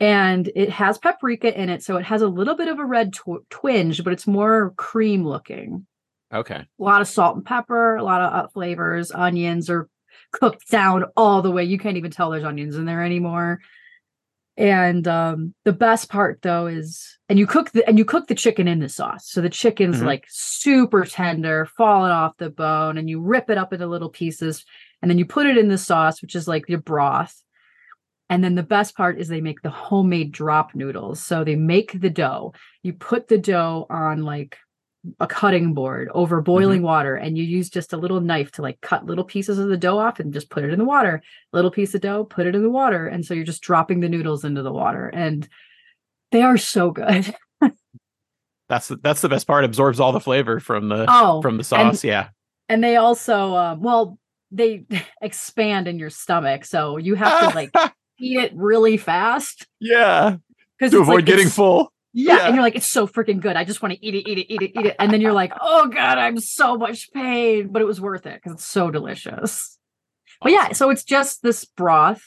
and it has paprika in it so it has a little bit of a red tw- twinge but it's more cream looking okay a lot of salt and pepper a lot of uh, flavors onions are cooked down all the way you can't even tell there's onions in there anymore and um, the best part though is and you cook the and you cook the chicken in the sauce so the chicken's mm-hmm. like super tender falling off the bone and you rip it up into little pieces and then you put it in the sauce which is like your broth and then the best part is they make the homemade drop noodles. So they make the dough. You put the dough on like a cutting board over boiling mm-hmm. water and you use just a little knife to like cut little pieces of the dough off and just put it in the water. Little piece of dough, put it in the water. And so you're just dropping the noodles into the water and they are so good. that's the, that's the best part. Absorbs all the flavor from the oh, from the sauce. And, yeah. And they also um, well, they expand in your stomach. So you have to like eat it really fast. Yeah. To avoid like, getting full. Yeah, yeah, And you're like, it's so freaking good. I just want to eat it, eat it, eat it, eat it. And then you're like, oh God, I'm so much pain. But it was worth it because it's so delicious. But yeah, so it's just this broth,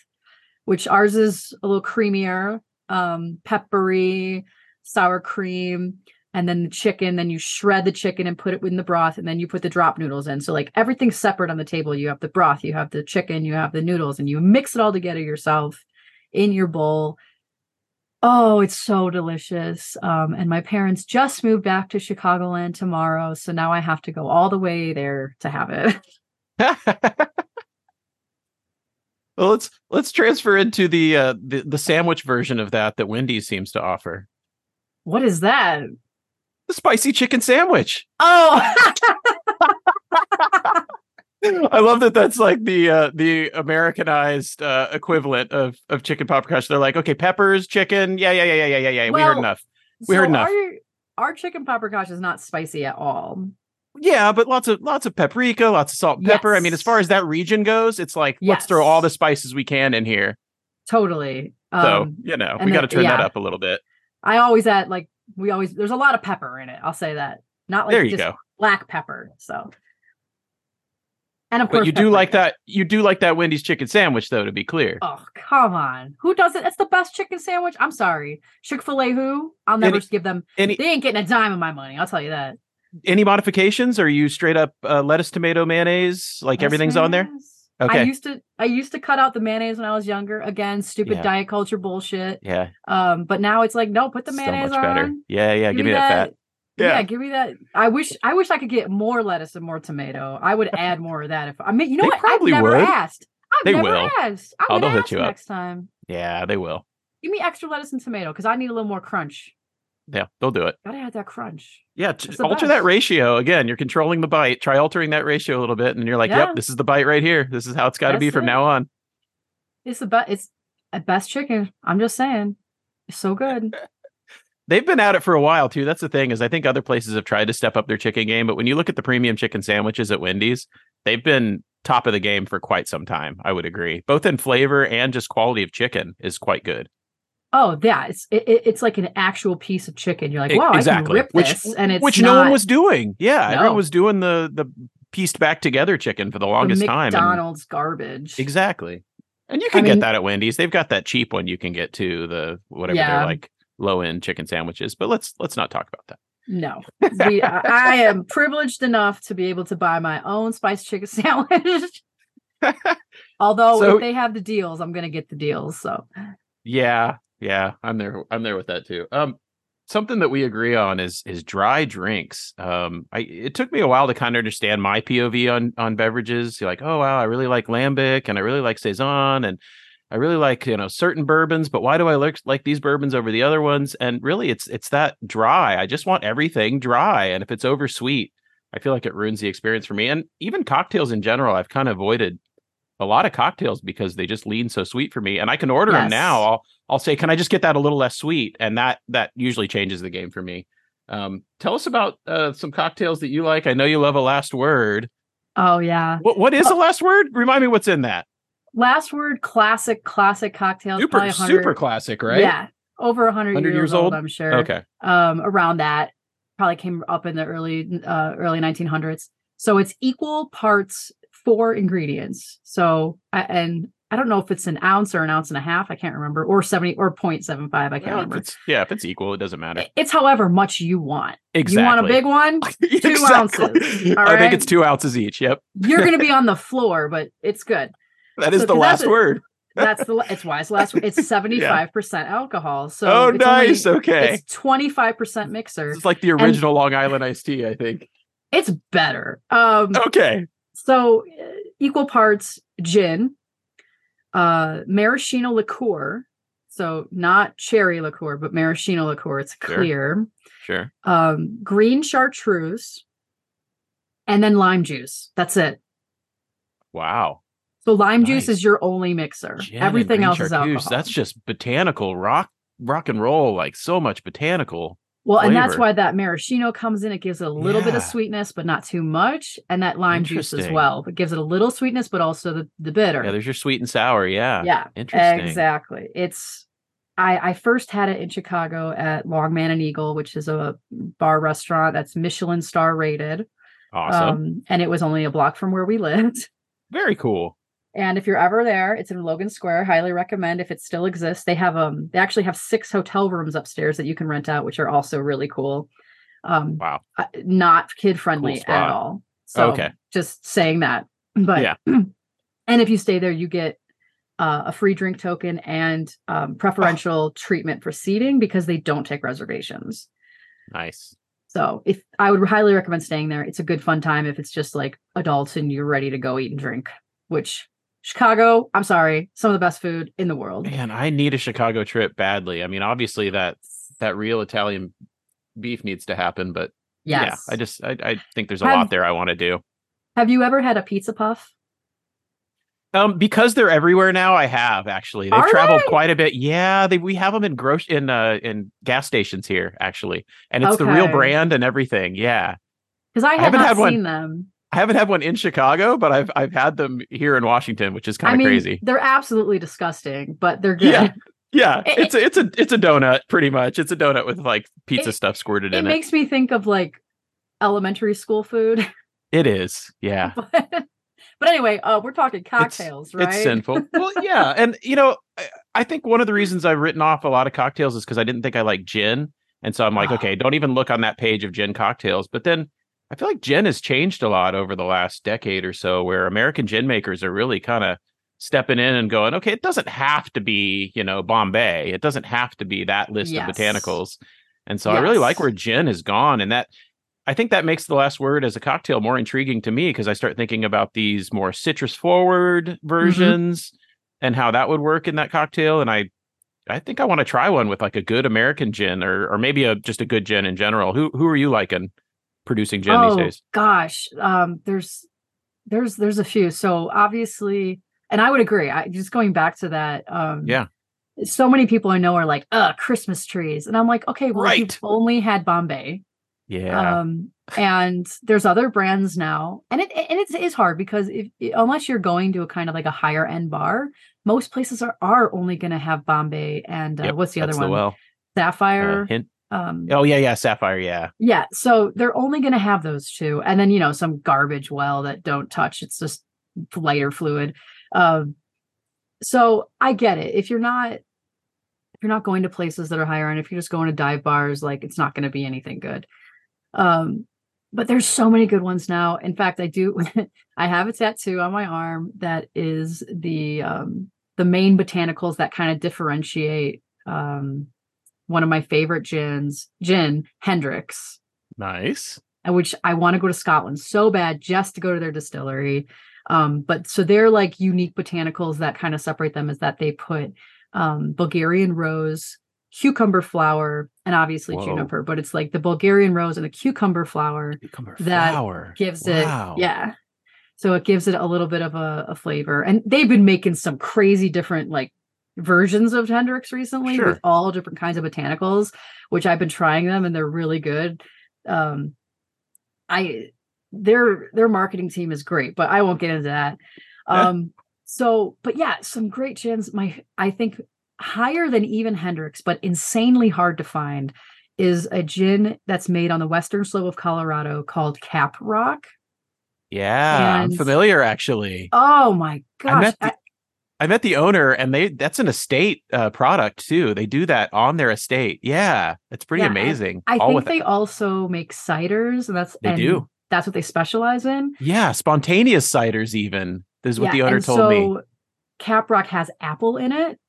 which ours is a little creamier, um, peppery, sour cream and then the chicken then you shred the chicken and put it in the broth and then you put the drop noodles in so like everything's separate on the table you have the broth you have the chicken you have the noodles and you mix it all together yourself in your bowl oh it's so delicious um, and my parents just moved back to chicagoland tomorrow so now i have to go all the way there to have it well let's let's transfer into the uh the, the sandwich version of that that wendy's seems to offer what is that the spicy chicken sandwich. Oh. I love that. That's like the uh, the Americanized uh, equivalent of of chicken paprikash. They're like, okay, peppers, chicken, yeah, yeah, yeah, yeah, yeah, yeah. Well, we heard enough. We so heard enough. Our, our chicken paprikash is not spicy at all. Yeah, but lots of lots of paprika, lots of salt and pepper. Yes. I mean, as far as that region goes, it's like yes. let's throw all the spices we can in here. Totally. Um, so you know, we got to turn yeah. that up a little bit. I always add like we always there's a lot of pepper in it. I'll say that. Not like there you go. black pepper. So and of course, but you do like that. You do like that Wendy's chicken sandwich, though. To be clear. Oh come on, who does it? It's the best chicken sandwich. I'm sorry, Chick Fil A. Who? I'll never any, give them. Any, they ain't getting a dime of my money. I'll tell you that. Any modifications? Are you straight up uh, lettuce, tomato, mayonnaise? Like lettuce, everything's mayonnaise? on there. Okay. I used to I used to cut out the mayonnaise when I was younger. Again, stupid yeah. diet culture bullshit. Yeah. Um, but now it's like, no, put the so mayonnaise on. Better. Yeah, yeah. Give, give me that, that, fat. Yeah. yeah. give me that. I wish I wish I could get more lettuce and more tomato. I would add more of that if I mean you know they what? Probably I've never would. asked. I've they never will. asked. I'm oh, they'll hit you next up. time. Yeah, they will. Give me extra lettuce and tomato because I need a little more crunch. Yeah, they'll do it. Gotta add that crunch. Yeah, alter best. that ratio again. You're controlling the bite. Try altering that ratio a little bit, and you're like, yeah. "Yep, this is the bite right here. This is how it's got to be from it. now on." It's the best. It's a best chicken. I'm just saying, it's so good. They've been at it for a while too. That's the thing is, I think other places have tried to step up their chicken game, but when you look at the premium chicken sandwiches at Wendy's, they've been top of the game for quite some time. I would agree, both in flavor and just quality of chicken is quite good. Oh yeah, it's it, it's like an actual piece of chicken. You're like, wow, exactly. I can rip which, this, and it's which not... no one was doing. Yeah, no. everyone was doing the the pieced back together chicken for the longest the time. McDonald's garbage. Exactly. And you can I get mean- that at Wendy's. They've got that cheap one you can get too, the whatever Yeah. they're like low end chicken sandwiches. But let's let's not talk about that. No, we, I, am privileged enough to be able to buy my own spiced chicken sandwich. Although So- if they have the deals, I'm gonna get the deals. So Yeah, yeah, I'm there. I'm there with that too. Um, something that we agree on is is dry drinks. Um, I it took me a while to kind of understand my POV on on beverages. You're like, oh wow, I really like lambic and I really like saison and I really like you know certain bourbons, but why do I like like these bourbons over the other ones? And really, it's it's that dry. I just want everything dry, and if it's over sweet, I feel like it ruins the experience for me. And even cocktails in general, I've kind of avoided a lot of cocktails because they just lean so sweet for me. And I can order them now. I'll I'll say, can I just get that a little less sweet? And that that usually changes the game for me. Um, tell us about uh, some cocktails that you like. I know you love a last word. oh yeah. What what is a last word? Remind me what's in that. Last word classic classic cocktails. Super probably 100 super classic, right? Yeah. Over 100, 100 years, years old, old? I'm sure. Okay. um, around that. Probably came up in the early uh, early 1900s. So it's equal parts four ingredients. So I- and I don't know if it's an ounce or an ounce and a half. I can't remember, or 70 or 0.75. I can't Well, if remember. it's yeah, if it's equal, it doesn't matter. It's however much you want. Exactly. You want a big one? Exactly. ounces, all I think it's two ounces each. Yep. You're going to be on the floor, but it's good. That is So, the last word. That's the it's why it's the last. Word. It's 75% alcohol. So oh, it's only- nice. okay. It's 25% mixer. It's like the original Long Island iced tea, I think. It's better. Um, Okay. So uh, equal parts gin, uh, maraschino liqueur. So not cherry liqueur, but maraschino liqueur. It's Sure. clear. Sure. Um, green chartreuse, and then lime juice. That's it. Wow. So lime juice is your only mixer. Gin Everything else is alcohol. That's just botanical rock rock and roll, like so much botanical. well, and that's why that maraschino comes in. It gives it a little bit of sweetness, but not too much, and that lime juice as well. It gives it a little sweetness, but also the the bitter. Yeah, there's your sweet and sour. Yeah. yeah Interesting. exactly it's i i first had it in chicago at longman and eagle which is a bar restaurant that's michelin star rated Awesome. um and it was only a block from where we lived Very cool. And if you're ever there it's in logan square highly recommend if it still exists they have um they actually have six hotel rooms upstairs that you can rent out which are also really cool um Wow. not kid friendly spot. at all so Okay. just saying that but Yeah. and if you stay there you get uh, a free drink token and um, preferential treatment for seating because they don't take reservations Nice. so if i would highly recommend staying there it's a good fun time if it's just like adults and you're ready to go eat and drink which chicago i'm sorry some of the best food in the world Man, I need a Chicago trip badly. I mean, obviously that that real Italian beef needs to happen, but yes yeah, I just I, I think there's a Have- lot there I want to do. have you ever had a pizza puff Um, because they're everywhere now. I have actually. They've Are traveled they? quite a bit. Yeah, they we have them in gross in uh in gas stations here actually, and it's the real brand and everything. Yeah, because i have haven't not had one- seen them I haven't had one in Chicago, but I've I've had them here in Washington, which is kind i of mean crazy. they're absolutely disgusting but they're good Yeah, Yeah, It- it's a it's a it's a donut pretty much. It's a donut with like pizza It- stuff squirted in it in makes me think of like elementary school food it. It is. Yeah. but, but anyway, uh, we're talking cocktails, right? It's sinful. Well, yeah, and you know, I, I think one of the reasons I've written off a lot of cocktails is because I didn't think I liked gin, and so I'm like, Ah. okay, don't even look on that page of gin cocktails. But then I feel like gin has changed a lot over the last decade or so, where American gin makers are really kind of stepping in and going, okay, it doesn't have to be, you know, Bombay. It doesn't have to be that list Yes. of botanicals. And so I really like where gin has gone, and that I think that makes the last word as a cocktail more intriguing to me because I start thinking about these more citrus forward mm-hmm. versions and how that would work in that cocktail. And I, I think I want to try one with like a good American gin or or maybe a just a good gin in general. Who who are you liking producing gin oh these days? gosh, um, there's there's there's a few. So obviously, and I would agree. I just going back to that. Um, Yeah. So many people I know are like, "Uh, Christmas trees," and I'm like, "Okay, well, Right. you've only had Bombay." Yeah, Um, and there's other brands now, and it and it is hard because if unless you're going to a kind of like a higher end bar, most places are are only going to have Bombay and uh, Yep, what's the other one? the well. Uh, Sapphire. hint. Um, oh yeah, yeah, Sapphire, yeah, yeah. So they're only going to have those two, and then you know some garbage well that don't touch. It's just lighter fluid. Um, so I get it. If you're not if you're not going to places that are higher end, if you're just going to dive bars, like it's not going to be anything good. Um, but there's so many good ones now. In fact, I do I have a tattoo on my arm that is the um the main botanicals that kind of differentiate um one of my favorite gins, gin, Hendrick's. Nice. Which I want to go to Scotland so bad just to go to their distillery. Um, but so they're like unique botanicals that kind of separate them is that they put um, Bulgarian rose, cucumber flower, and obviously Whoa. juniper, but it's like the Bulgarian rose and the cucumber flower cucumber that flower. gives wow. it, yeah. So it gives it a little bit of a, a flavor. And they've been making some crazy different like versions of Hendrick's recently sure. with all different kinds of botanicals, which I've been trying them and they're really good. Um, I their their marketing team is great, but I won't get into that. Um, so, but yeah, some great gins. My I think higher than even Hendrick's, but insanely hard to find is a gin that's made on the western slope of Colorado called Cap Rock. Yeah, and, I'm familiar actually. Oh my gosh. I I met the owner, and they that's an estate uh, product too. They do that on their estate. Yeah, it's pretty yeah, amazing. I, I think they also make ciders, and that's they and do. That's what they specialize in. Yeah, spontaneous ciders. Even this is what yeah, the owner told so me. Caprock has apple in it.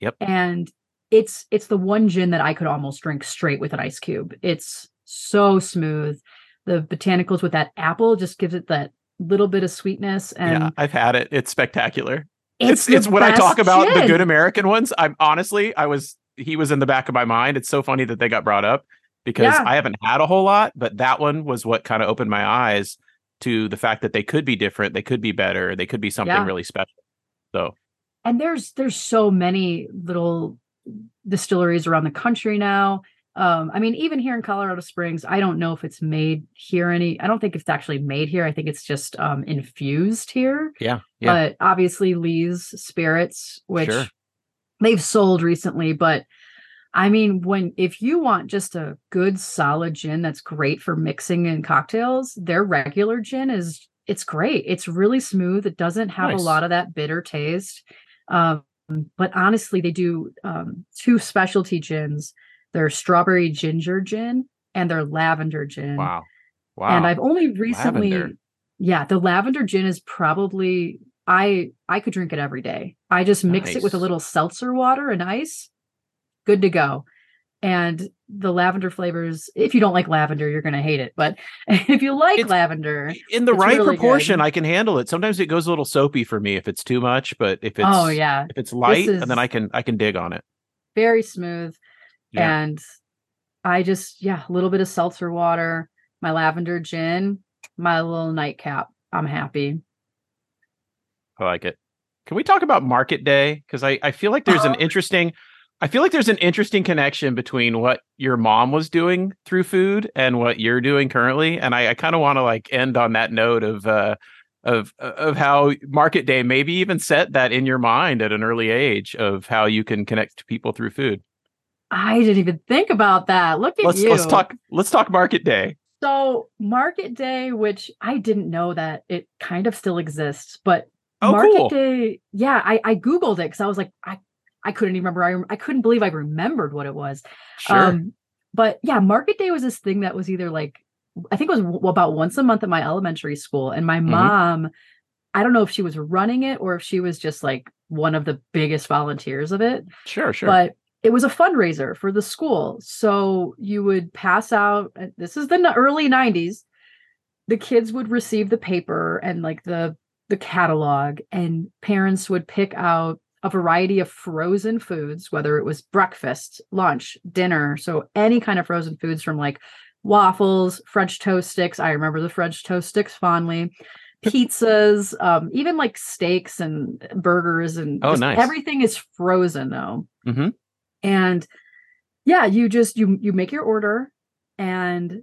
Yep, and it's it's the one gin that I could almost drink straight with an ice cube. It's so smooth. The botanicals with that apple just gives it that little bit of sweetness. And yeah, I've had it. It's spectacular. It's it's, it's when I talk about the good American ones. I'm honestly, I was he was in the back of my mind. It's so funny that they got brought up because yeah. I haven't had a whole lot, but that one was what kind of opened my eyes to the fact that they could be different, they could be better, they could be something yeah. really special. So, and there's there's so many little distilleries around the country now. Um, I mean, even here in Colorado Springs, I don't know if it's made here any. I don't think it's actually made here. I think it's just um, infused here. Yeah, yeah. But obviously, Lee's Spirits, which sure. they've sold recently, but I mean, when if you want just a good solid gin that's great for mixing in cocktails, their regular gin is it's great. It's really smooth. It doesn't have nice. a lot of that bitter taste. Um, but honestly, they do um, two specialty gins their strawberry ginger gin and their lavender gin. Wow. Wow. And I've only recently lavender. yeah, the lavender gin is probably I I could drink it every day. I just mix nice. it with a little seltzer water and ice. Good to go. And the lavender flavors, if you don't like lavender, you're going to hate it. But if you like it's, lavender, in the right really proportion, good. I can handle it. Sometimes it goes a little soapy for me if it's too much, but if oh, it's oh yeah, if it's light, and then I can I can dig on it. Very smooth. Yeah. And I just, yeah, a little bit of seltzer water, my lavender gin, my little nightcap. I'm happy. I like it. Can we talk about market day? Because I, I feel like there's an interesting I feel like there's an interesting connection between what your mom was doing through food and what you're doing currently. And I, I kind of want to like end on that note of uh of of how market day maybe even set that in your mind at an early age of how you can connect to people through food. I didn't even think about that. Look at let's, you. Let's talk. Let's talk Market Day. So Market Day, which I didn't know that it kind of still exists, but oh, Market cool. Day, yeah, I, I googled it because I was like, I I couldn't even remember. I I couldn't believe I remembered what it was. Sure. Um, but yeah, Market Day was this thing that was either like I think it was w- about once a month at my elementary school, and my mm-hmm. mom. I don't know if she was running it or if she was just like one of the biggest volunteers of it. Sure, sure. But it was a fundraiser for the school. So you would pass out, this is the early 90s. The kids would receive the paper and like the the catalog and parents would pick out a variety of frozen foods whether it was breakfast, lunch, dinner, so any kind of frozen foods from like waffles, french toast sticks, I remember the french toast sticks fondly, pizzas, um, even like steaks and burgers and oh, nice. everything is frozen though. Mm-hmm and yeah you just you you make your order and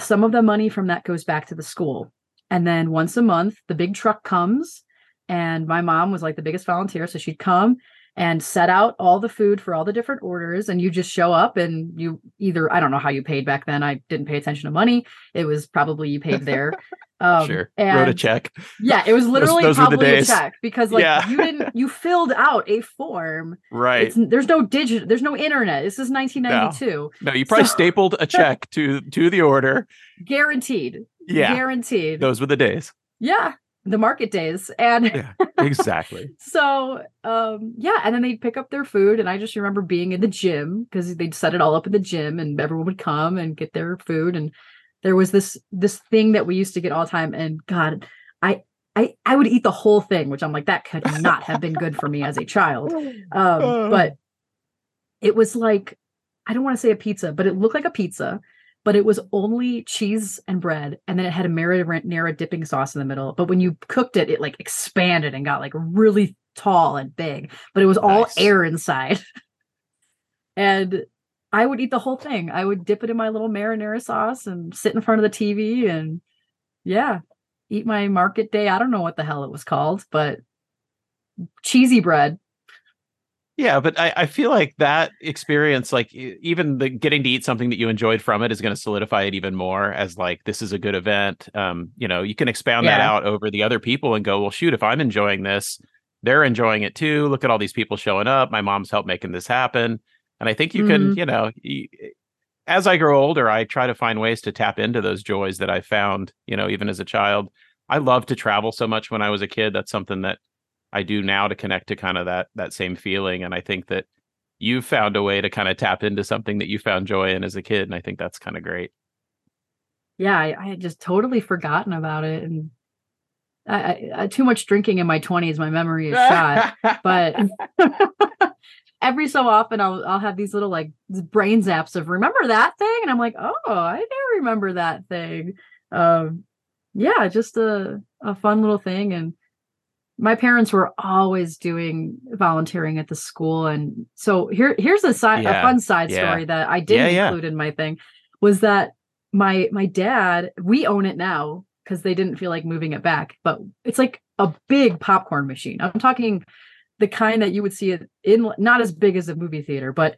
some of the money from that goes back to the school. And then once a month the big truck comes and my mom was like the biggest volunteer so she'd come and set out all the food for all the different orders and you just show up and you either i don't know how you paid back then i didn't pay attention to money it was probably you paid there. Um, sure and wrote a check. Yeah it was literally those, those probably a check because like yeah. you didn't you filled out a form. Right. It's, there's no digital there's no internet. This is 1992 no, no you probably so, stapled a check to to the order. Guaranteed. Yeah. Guaranteed. Those were the days. Yeah the market days and yeah, exactly. so um yeah and then they'd pick up their food and i just remember being in the gym because they'd set it all up in the gym and everyone would come and get their food and there was this this thing that we used to get all the time and god i i i would eat the whole thing which i'm like that could not have been good for me as a child. Um but it was like i don't want to say a pizza but it looked like a pizza but it was only cheese and bread and then it had a marinara dipping sauce in the middle. But when you cooked it it like expanded and got like really tall and big but it was nice. all air inside. And i would eat the whole thing. I would dip it in my little marinara sauce and sit in front of the tv and yeah eat my market day. I don't know what the hell it was called but cheesy bread yeah, but I, I feel like that experience, like even the getting to eat something that you enjoyed from it, is going to solidify it even more as like this is a good event. Um, you know, you can expound yeah. that out over the other people and go, well, shoot, if I'm enjoying this, they're enjoying it too. Look at all these people showing up. My mom's helped making this happen, and I think you mm-hmm. can, you know, as I grow older, I try to find ways to tap into those joys that I found, you know, even as a child. I loved to travel so much when I was a kid. That's something that I do now to connect to kind of that that same feeling. And I think that you found a way to kind of tap into something that you found joy in as a kid. And I think that's kind of great. Yeah, I, I, had just totally forgotten about it. And I, I, too much drinking in my 20s, my memory is shot. but every so often I'll I'll have these little like brain zaps of remember that thing? And I'm like, oh, I do remember that thing. Um yeah, just a, a fun little thing. And my parents were always doing volunteering at the school and so here here's a side yeah, a fun side yeah. story that I didn't yeah, include in my thing was that my my dad we own it now because they didn't feel like moving it back but it's like a big popcorn machine. I'm talking the kind that you would see it in not as big as a movie theater but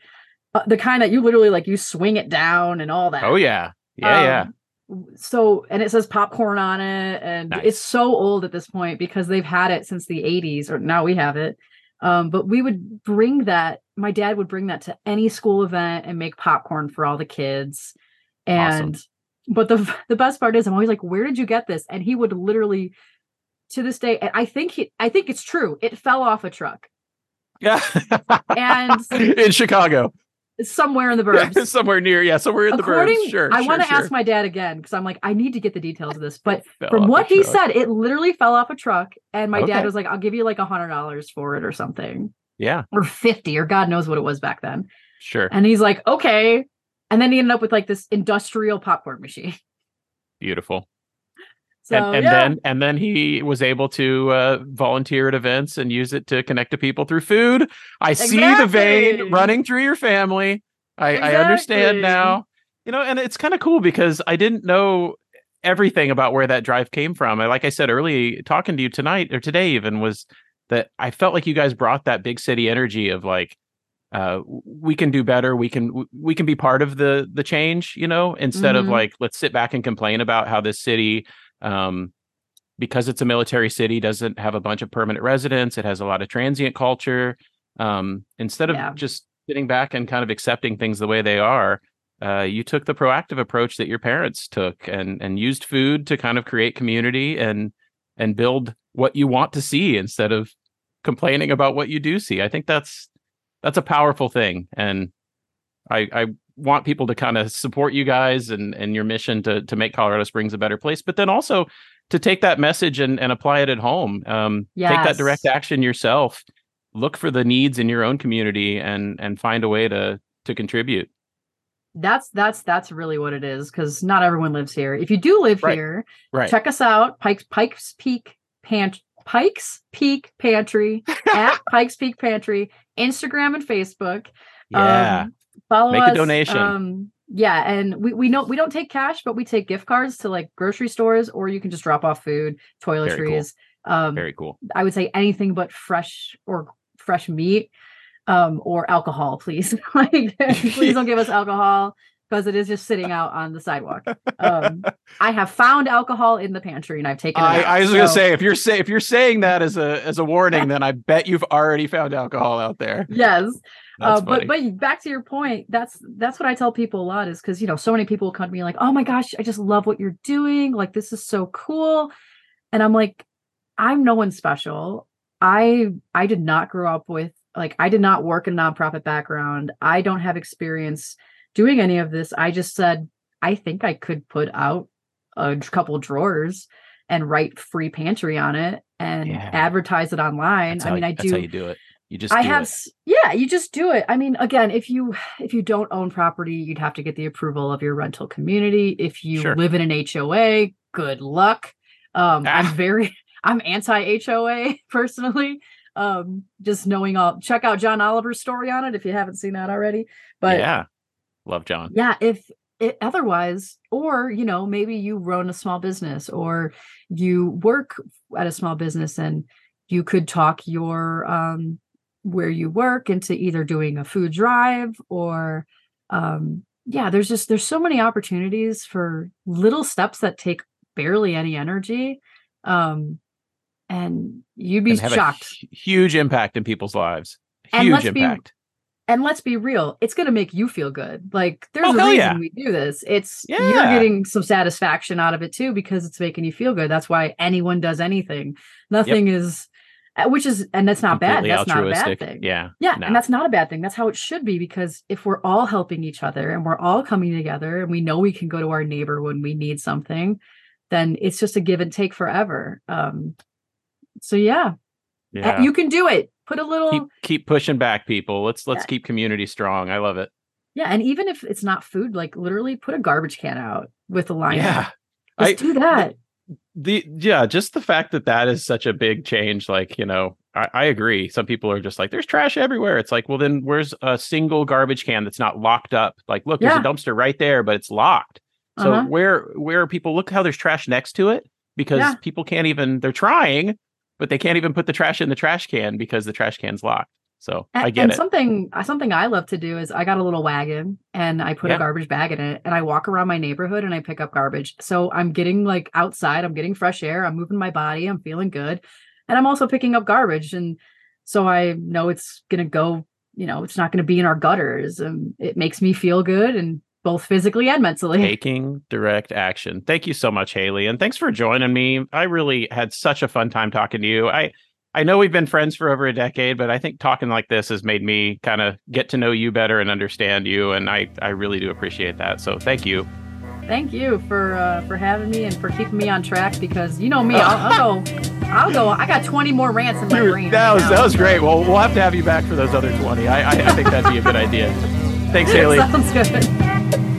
uh, the kind that you literally like you swing it down and all that. Oh yeah. Yeah um, yeah so and it says popcorn on it and nice. it's so old at this point because they've had it since the 80s or now we have it. Um, but we would bring that my dad would bring that to any school event and make popcorn for all the kids. And awesome. but the the best part is i'm always like where did you get this? And he would literally to this day and i think he i think it's true it fell off a truck. Yeah. And in chicago somewhere in the burbs. Yeah, somewhere near, yeah, somewhere in According, the burbs. Sure. I sure, want to sure. ask my dad again because I'm like, I need to get the details of this. But from what he said, it literally fell off a truck, and my okay. dad was like, "I'll give you like a hundred dollars for it or something." Yeah. Or fifty, or God knows what it was back then. Sure. And he's like, "Okay," and then he ended up with like this industrial popcorn machine. Beautiful. So, and, and yeah. then and then he was able to uh, volunteer at events and use it to connect to people through food. I exactly. see the vein running through your family. I, exactly. I understand now. You know, and it's kind of cool because I didn't know everything about where that drive came from. I, like I said early, talking to you tonight or today even was that I felt like you guys brought that big city energy of like, uh, we can do better. We can we can be part of the the change. You know, instead mm-hmm. of like let's sit back and complain about how this city um, because it's a military city, doesn't have a bunch of permanent residents. It has a lot of transient culture. Um, instead of yeah. just sitting back and kind of accepting things the way they are, uh, you took the proactive approach that your parents took and and used food to kind of create community and and build what you want to see instead of complaining about what you do see. I think that's that's a powerful thing, and I I want people to kind of support you guys and and your mission to to make Colorado Springs a better place, but then also to take that message and, and apply it at home. Um, yes. Take that direct action yourself. Look for the needs in your own community and and find a way to to contribute. That's that's that's really what it is because not everyone lives here. If you do live right. here, right. check us out. Pikes Pikes Peak Pant Pikes Peak Pantry at Pikes Peak Pantry, Instagram and Facebook. Yeah. Um, follow Make us. a donation. Um, yeah, and we we know we don't take cash, but we take gift cards to like grocery stores, or you can just drop off food, toiletries. Very cool. Um, Very cool. I would say anything but fresh or fresh meat um, or alcohol, please. like, please don't give us alcohol because it is just sitting out on the sidewalk. Um, I have found alcohol in the pantry and I've taken it. I, out, I was so. gonna say if you're say if you're saying that as a as a warning, then I bet you've already found alcohol out there. yes. Uh, but but back to your point, that's that's what I tell people a lot is because you know so many people come to me like, oh my gosh, I just love what you're doing. Like this is so cool, and I'm like, I'm no one special. I I did not grow up with like I did not work in a nonprofit background. I don't have experience doing any of this. I just said I think I could put out a couple drawers and write free pantry on it and Yeah. advertise it online. I mean, I that's do how you do it. You just I do have it. yeah, you just do it. I mean, again, if you if you don't own property, you'd have to get the approval of your rental community. If you Sure. live in an HOA, good luck. Um I'm Ah. very I'm anti HOA personally. Um just knowing all check out John Oliver's story on it if you haven't seen that already. But yeah, love John. yeah if it otherwise or you know maybe you run a small business or you work at a small business and you could talk your um where you work into either doing a food drive or um yeah there's just there's so many opportunities for little steps that take barely any energy um and you'd be And shocked hu- huge impact in people's lives. Huge impact. And let's be real it's going to make you feel good. Like there's Oh, a reason yeah. we do this. It's you're getting some satisfaction out of it too because it's making you feel good. That's why anyone does anything. Nothing is uh, which is and that's not bad. That's not a bad thing. Yeah. yeah no. and that's not a bad thing. That's how it should be because if we're all helping each other and we're all coming together and we know we can go to our neighbor when we need something then it's just a give and take forever. Um so yeah, Yeah. you can do it put a little keep keep pushing back, people. Let's let's Yeah. keep community strong. I love it. Yeah, and even if it's not food, like literally put a garbage can out with a line. Yeah. just I- do that. the yeah just the fact that that is such a big change like you know I, I agree some people are just like there's trash everywhere it's like well then where's a single garbage can that's not locked up like look there's a dumpster right there but it's locked so Uh-huh. where where are people look how there's trash next to it because Yeah. people can't even they're trying but they can't even put the trash in the trash can because the trash can's locked so And, i get and it something uh, something I love to do is I got a little wagon and I put Yeah. a garbage bag in it and I walk around my neighborhood and I pick up garbage. So I'm getting like outside, I'm getting fresh air, I'm moving my body, I'm feeling good. And I'm also picking up garbage and so I know it's going to go, you know, it's not going to be in our gutters and it makes me feel good and both physically and mentally. taking direct action. Thank you so much, Hailey, and thanks for joining me. I really had such a fun time talking to you. I I know we've been friends for over a decade, but I think talking like this has made me kind of get to know you better and understand you, and I I really do appreciate that. So thank you. Thank you for uh, for having me and for keeping me on track because you know me, I'll, I'll go, I'll go. I got twenty more rants in my brain. that was now, that was great. Well, we'll have to have you back for those other twenty. I I, I think that'd be a good idea. Thanks, Hailey. Sounds good.